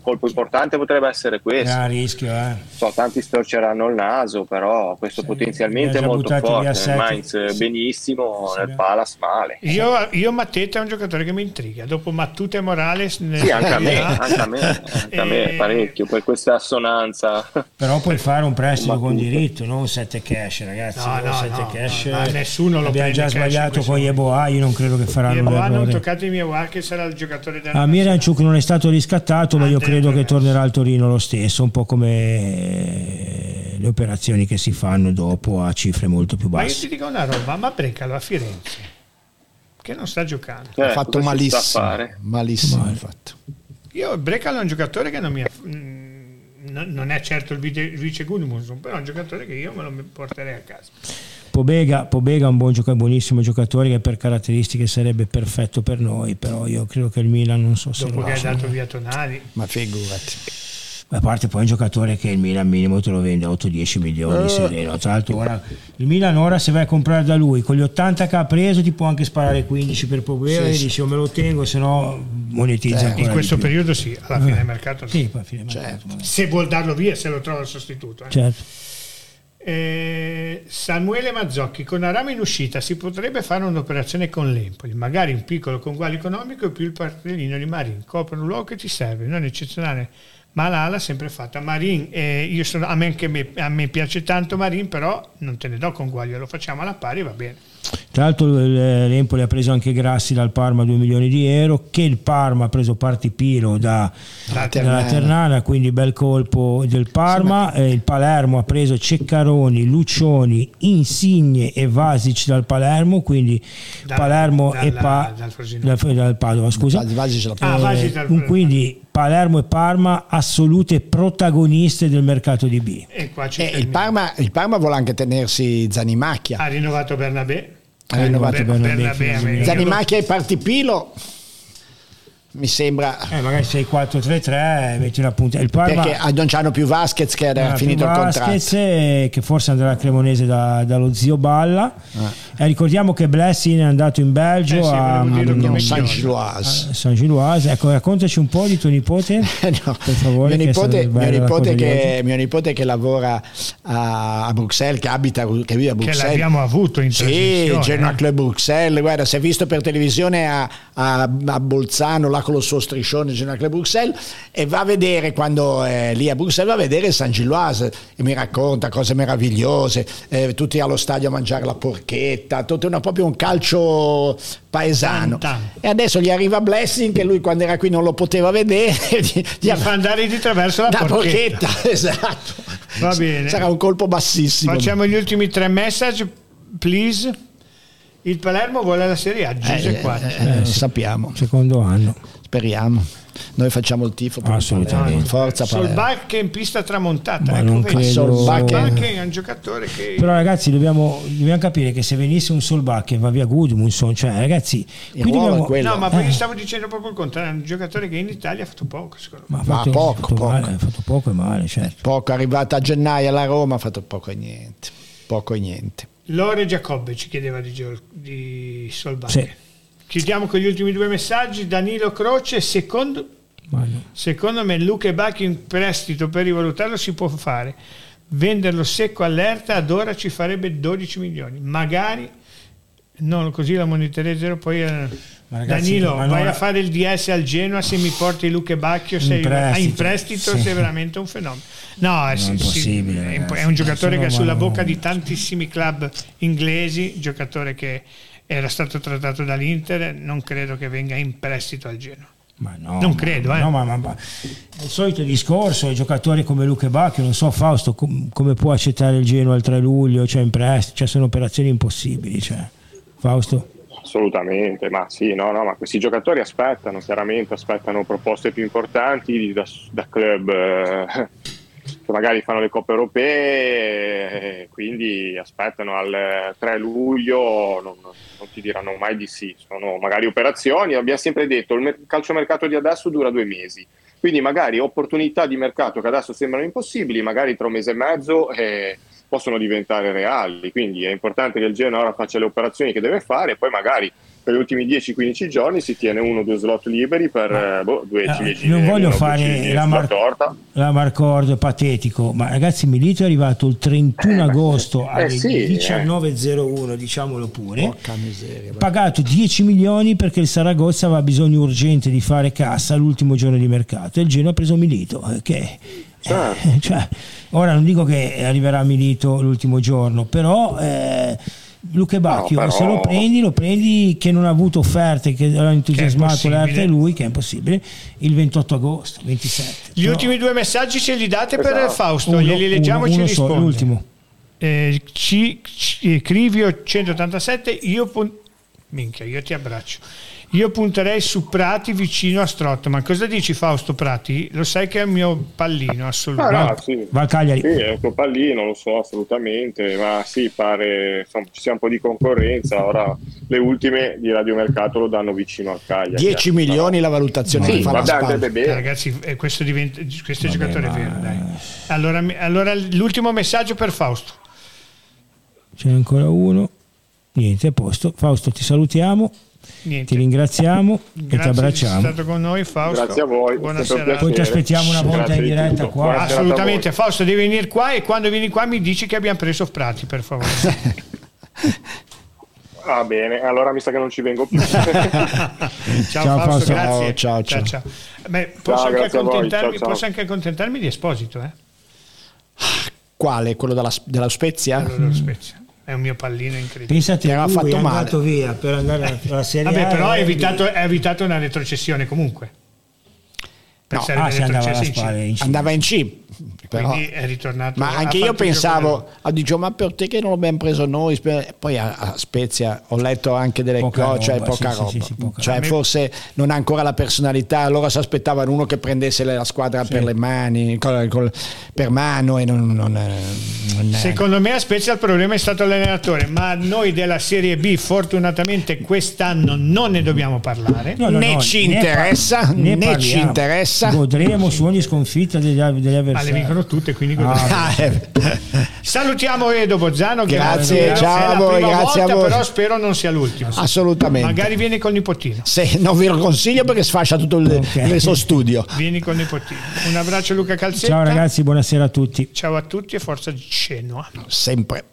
colpo importante potrebbe essere questo. Era a rischio, eh. So, tanti storceranno il naso, però questo Sì, potenzialmente è molto forte. Nel Mainz Sì. benissimo, Sì. nel Palace male. Io, io Matteta è un giocatore che mi intriga, dopo Mattuta e Morales... nel- Sì, anche a me, anche a me, anche a me Eh, parecchio, per questa assonanza. Però puoi fare un prestito con diritto, non 7 cash, ragazzi. No, no, 7 no, cash. no, ma nessuno lo Abbiamo già sbagliato con. Yeboah, io non credo che faranno l'errore. toccate il mio che sarà il giocatore della A nazionale. Miranchuk non è stato riscattato, ma io Andrea credo che tornerà al Torino lo stesso, un po' come eh, le operazioni che si fanno dopo a cifre molto più Ma io basse. ti dico una roba, ma Brecalo a Firenze, che non sta giocando. Eh, ha fatto malissimo, malissimo Male. infatti. Io Brecalo è un giocatore che non mi ha... non- è certo il vice, Gudmundsson, però è un giocatore che io me lo porterei a casa. Pobega, Pobega è un buon gioca- buonissimo giocatore che per caratteristiche sarebbe perfetto per noi, però io credo che il Milan non so se Dopo lo che hai dato via Tonali. Ma figurati. A parte poi un giocatore che il Milan minimo te lo vende a 8-10 milioni Eh. sereno. Tra l'altro ora, il Milan ora se vai a comprare da lui con gli 80 che ha preso ti può anche sparare 15 per Pobega Sì, e sì. dici o me lo tengo se no monetizza Eh, ancora In questo periodo sì, alla fine del mercato sì. Sì, fine mercato, Certo. Se vuol darlo via, se lo trova il sostituto. eh. Certo. Eh, Samuele Mazzocchi con Arame in uscita si potrebbe fare un'operazione con l'Empoli magari un piccolo conguaglio economico e più il partellino di Marin. Copre un luogo che ti serve non eccezionale. Ma l'ala sempre fatta. Marin eh, sono, a, me me, a me piace tanto Marin però non te ne do conguaglio lo facciamo alla pari va bene Tra l'altro il- l'Empoli ha preso anche Grassi dal Parma 2 milioni di euro, che il Parma ha preso Partipilo da, Da dalla Ternana, quindi bel colpo del Parma. Eh, il Palermo ha preso Ceccaroni, Lucioni, Insigne e Vasic dal Palermo, quindi Da- Palermo e dalla- Pa- dal dal, dal Padova, scusa. Vasi ce l'ha Ah, Eh, Vasic dal- quindi Palermo e Parma assolute protagoniste del mercato di B. e Eh, il. Parma, il Parma vuole anche tenersi Zanimacchia. ha rinnovato Bernabé Ha rinnovato Ber- Bernabé, Zanimacchia e Partipilo mi sembra Eh, magari 6-4-3-3, metti una punta. Il Parma perché non c'hanno più Vasquez che Ah, ha finito il Vasquez, contratto. eh, che forse andrà a Cremonese da- dallo zio Balla Eh, ricordiamo che Blessing è andato in Belgio Eh sì, a, a- San a San Gilloise ecco raccontaci un po' di tuo nipote No, per favore mio che nipote, stata mio, la nipote che, mio nipote che lavora a, a Bruxelles, che abita che vive a che Bruxelles. l'abbiamo avuto in Sì, trasmissione, Genoa eh. Club Bruxelles, guarda, si è visto per televisione a, a- a Bolzano, là con lo suo striscione Genoa Club Bruxelles, e va a vedere quando è lì a Bruxelles, va a vedere San Gilloise e mi racconta cose meravigliose, eh, tutti allo stadio a mangiare la porchetta, tutto una, proprio un calcio paesano. Tan. E adesso gli arriva Blessing, che lui quando era qui non lo poteva vedere, gli, gli fa andare di traverso la la porchetta. porchetta, esatto. Va bene. Sarà un colpo bassissimo. Facciamo gli ultimi tre message, please. Il Palermo vuole la Serie A, Giuse Eh, 4. eh, eh, lo sappiamo. secondo anno speriamo. Noi facciamo il tifo per il Assolutamente. Forza Palermo. Solbakken in pista tramontata. Ma ecco, non credo- Solbakken è un giocatore che... Però ragazzi dobbiamo, dobbiamo capire che se venisse un Solbakken va via Gudmundsson, cioè ragazzi, qui è dobbiamo, quello. No, ma poi Eh. gli stavo dicendo proprio il contrario, è un giocatore che in Italia ha fatto poco, secondo me. ma ha Ma fatto, poco, ha fatto poco. male, ha fatto poco e male, certo. Poco, è arrivato a gennaio alla Roma, ha fatto poco e niente. Poco e niente. Lore Giacobbe ci chiedeva di, di Solbakken. Sì. Chiudiamo con gli ultimi due messaggi. Danilo Croce, secondo, secondo me Luca e Bacchi in prestito per rivalutarlo si può fare. Venderlo secco all'erta ad ora ci farebbe 12 milioni. Magari, non così la monetarizzerò poi... eh, ragazzi, Danilo, vai no- a fare il DS al Genoa se mi porti Luca Bacchio sei, In ah, in prestito, prestito sì. sei veramente un fenomeno. No, è, è sì, sì, è, un giocatore che è sulla bocca di tantissimi club inglesi, giocatore che era stato trattato dall'Inter, non credo che venga in prestito al Genoa. Ma no, Non ma- credo, eh. no, ma, ma- ma- il solito discorso, i giocatori come Luca Bacchio, non so Fausto com- come può accettare il Genoa il 3 luglio, cioè in prestito, cioè sono operazioni impossibili. Cioè. Fausto? Assolutamente, ma sì, no, no, ma questi giocatori aspettano, chiaramente aspettano proposte più importanti da, da club eh, che magari fanno le coppe europee, e quindi aspettano al 3 luglio, non, non ti diranno mai di sì, sono magari operazioni, abbiamo sempre detto il mer- calciomercato di adesso dura due mesi, quindi magari opportunità di mercato che adesso sembrano impossibili, magari tra un mese e mezzo eh, possono diventare reali. Quindi è importante che il Genoa ora faccia le operazioni che deve fare e poi magari per gli ultimi 10-15 giorni si tiene uno o due slot liberi per eh, boh, due Eh, ciliegine. non voglio fare la mar- torta. la Marcord patetico, ma ragazzi Milito è arrivato il 31 agosto eh alle sì, eh. 19.01, diciamolo pure. Porca miseria. pagato 10 milioni perché il Saragozza aveva bisogno urgente di fare cassa l'ultimo giorno di mercato e il Genoa ha preso Milito eh, che Certo. eh, cioè, ora non dico che arriverà Milito l'ultimo giorno però eh, Luca Bacchio No, però- se lo prendi lo prendi che non ha avuto offerte che ha entusiasmato l'arte lui che è impossibile il 28 agosto 27 Gli Però- ultimi due messaggi ce li date per Esatto. Fausto, uno- glieli leggiamo uno- e ci risponde. l'ultimo Eh, C- C- Crivio 187, io, pun- minchia, io ti abbraccio. Io punterei su Prati vicino a Strottman. Cosa dici Fausto Prati? Lo sai che è il mio pallino Ah, assolutamente. no, sì. va Cagliari Sì, è un tuo pallino, lo so assolutamente, ma sì, pare insomma, ci sia un po' di concorrenza. Ora le ultime di radiomercato lo danno vicino al Cagliari. 10 eh. milioni la valutazione Sì, che fa la vabbè, spalla. andrebbe Eh, bene. ragazzi, eh, questo, diventa, questo è Vabbè, giocatore ma- vero. Dai. Allora, allora l'ultimo messaggio per Fausto. ce n'è ancora uno niente a posto Fausto ti salutiamo Niente. ti ringraziamo e ti Grazie di essere abbracciamo stato con noi Fausto. Grazie a voi, Buona è sempre un serata. Poi ti aspettiamo una volta Grazie in di diretta qua. Buona. Assolutamente, Fausto devi venire qua e quando vieni qua mi dici che abbiamo preso Prati, per favore. Va bene, allora mi sa che non ci vengo più. ciao, Ciao, Fausto, Fausto. grazie. Ciao, ciao, ciao. Beh, posso, Ciao, anche grazie accontentarmi, Ciao, ciao. posso anche accontentarmi di Esposito, eh? Quale? Quello della, della Spezia? Quello dello Spezia. È un mio pallino incredibile. Pensate, lui fatto è male. andato via per andare alla Serie Vabbè, A però e- ha evitato, ha evitato una retrocessione comunque. Per No, ah, si andava alla retrocesso in. Andava in C. Però- Quindi è ritornato. ma anche io pensavo, ah, dicevo, ma per te che non l'abbiamo preso noi? Poi a, a Spezia ho letto anche delle Poca cose, cioè roba, poca sì, sì, roba. sì, sì, poca cioè roba. forse non ha ancora la personalità, allora si aspettavano uno che prendesse la squadra per le mani, col- col- per mano e non... non, non- Secondo me a Spezia il problema è stato l'allenatore, ma noi della Serie B fortunatamente quest'anno non ne dobbiamo parlare. No, no, né no, ci ne interessa, par- ne né ci parliamo. Interessa. Godremo su ogni sconfitta degli, degli Ma le avversari. vincono tutte, quindi Ah, Ah, eh. Salutiamo Edo Bozzano. Grazie, ciao è a la voi, prima grazie a volta, voi. però spero non sia l'ultima. Assolutamente. Magari vieni col nipotino. Se, non ve lo consiglio perché sfascia tutto il, Ok. il suo studio. Vieni col nipotino. Un abbraccio Luca Calzetta. Ciao ragazzi, buonasera a tutti. Ciao a tutti e forza Genoa. Sempre.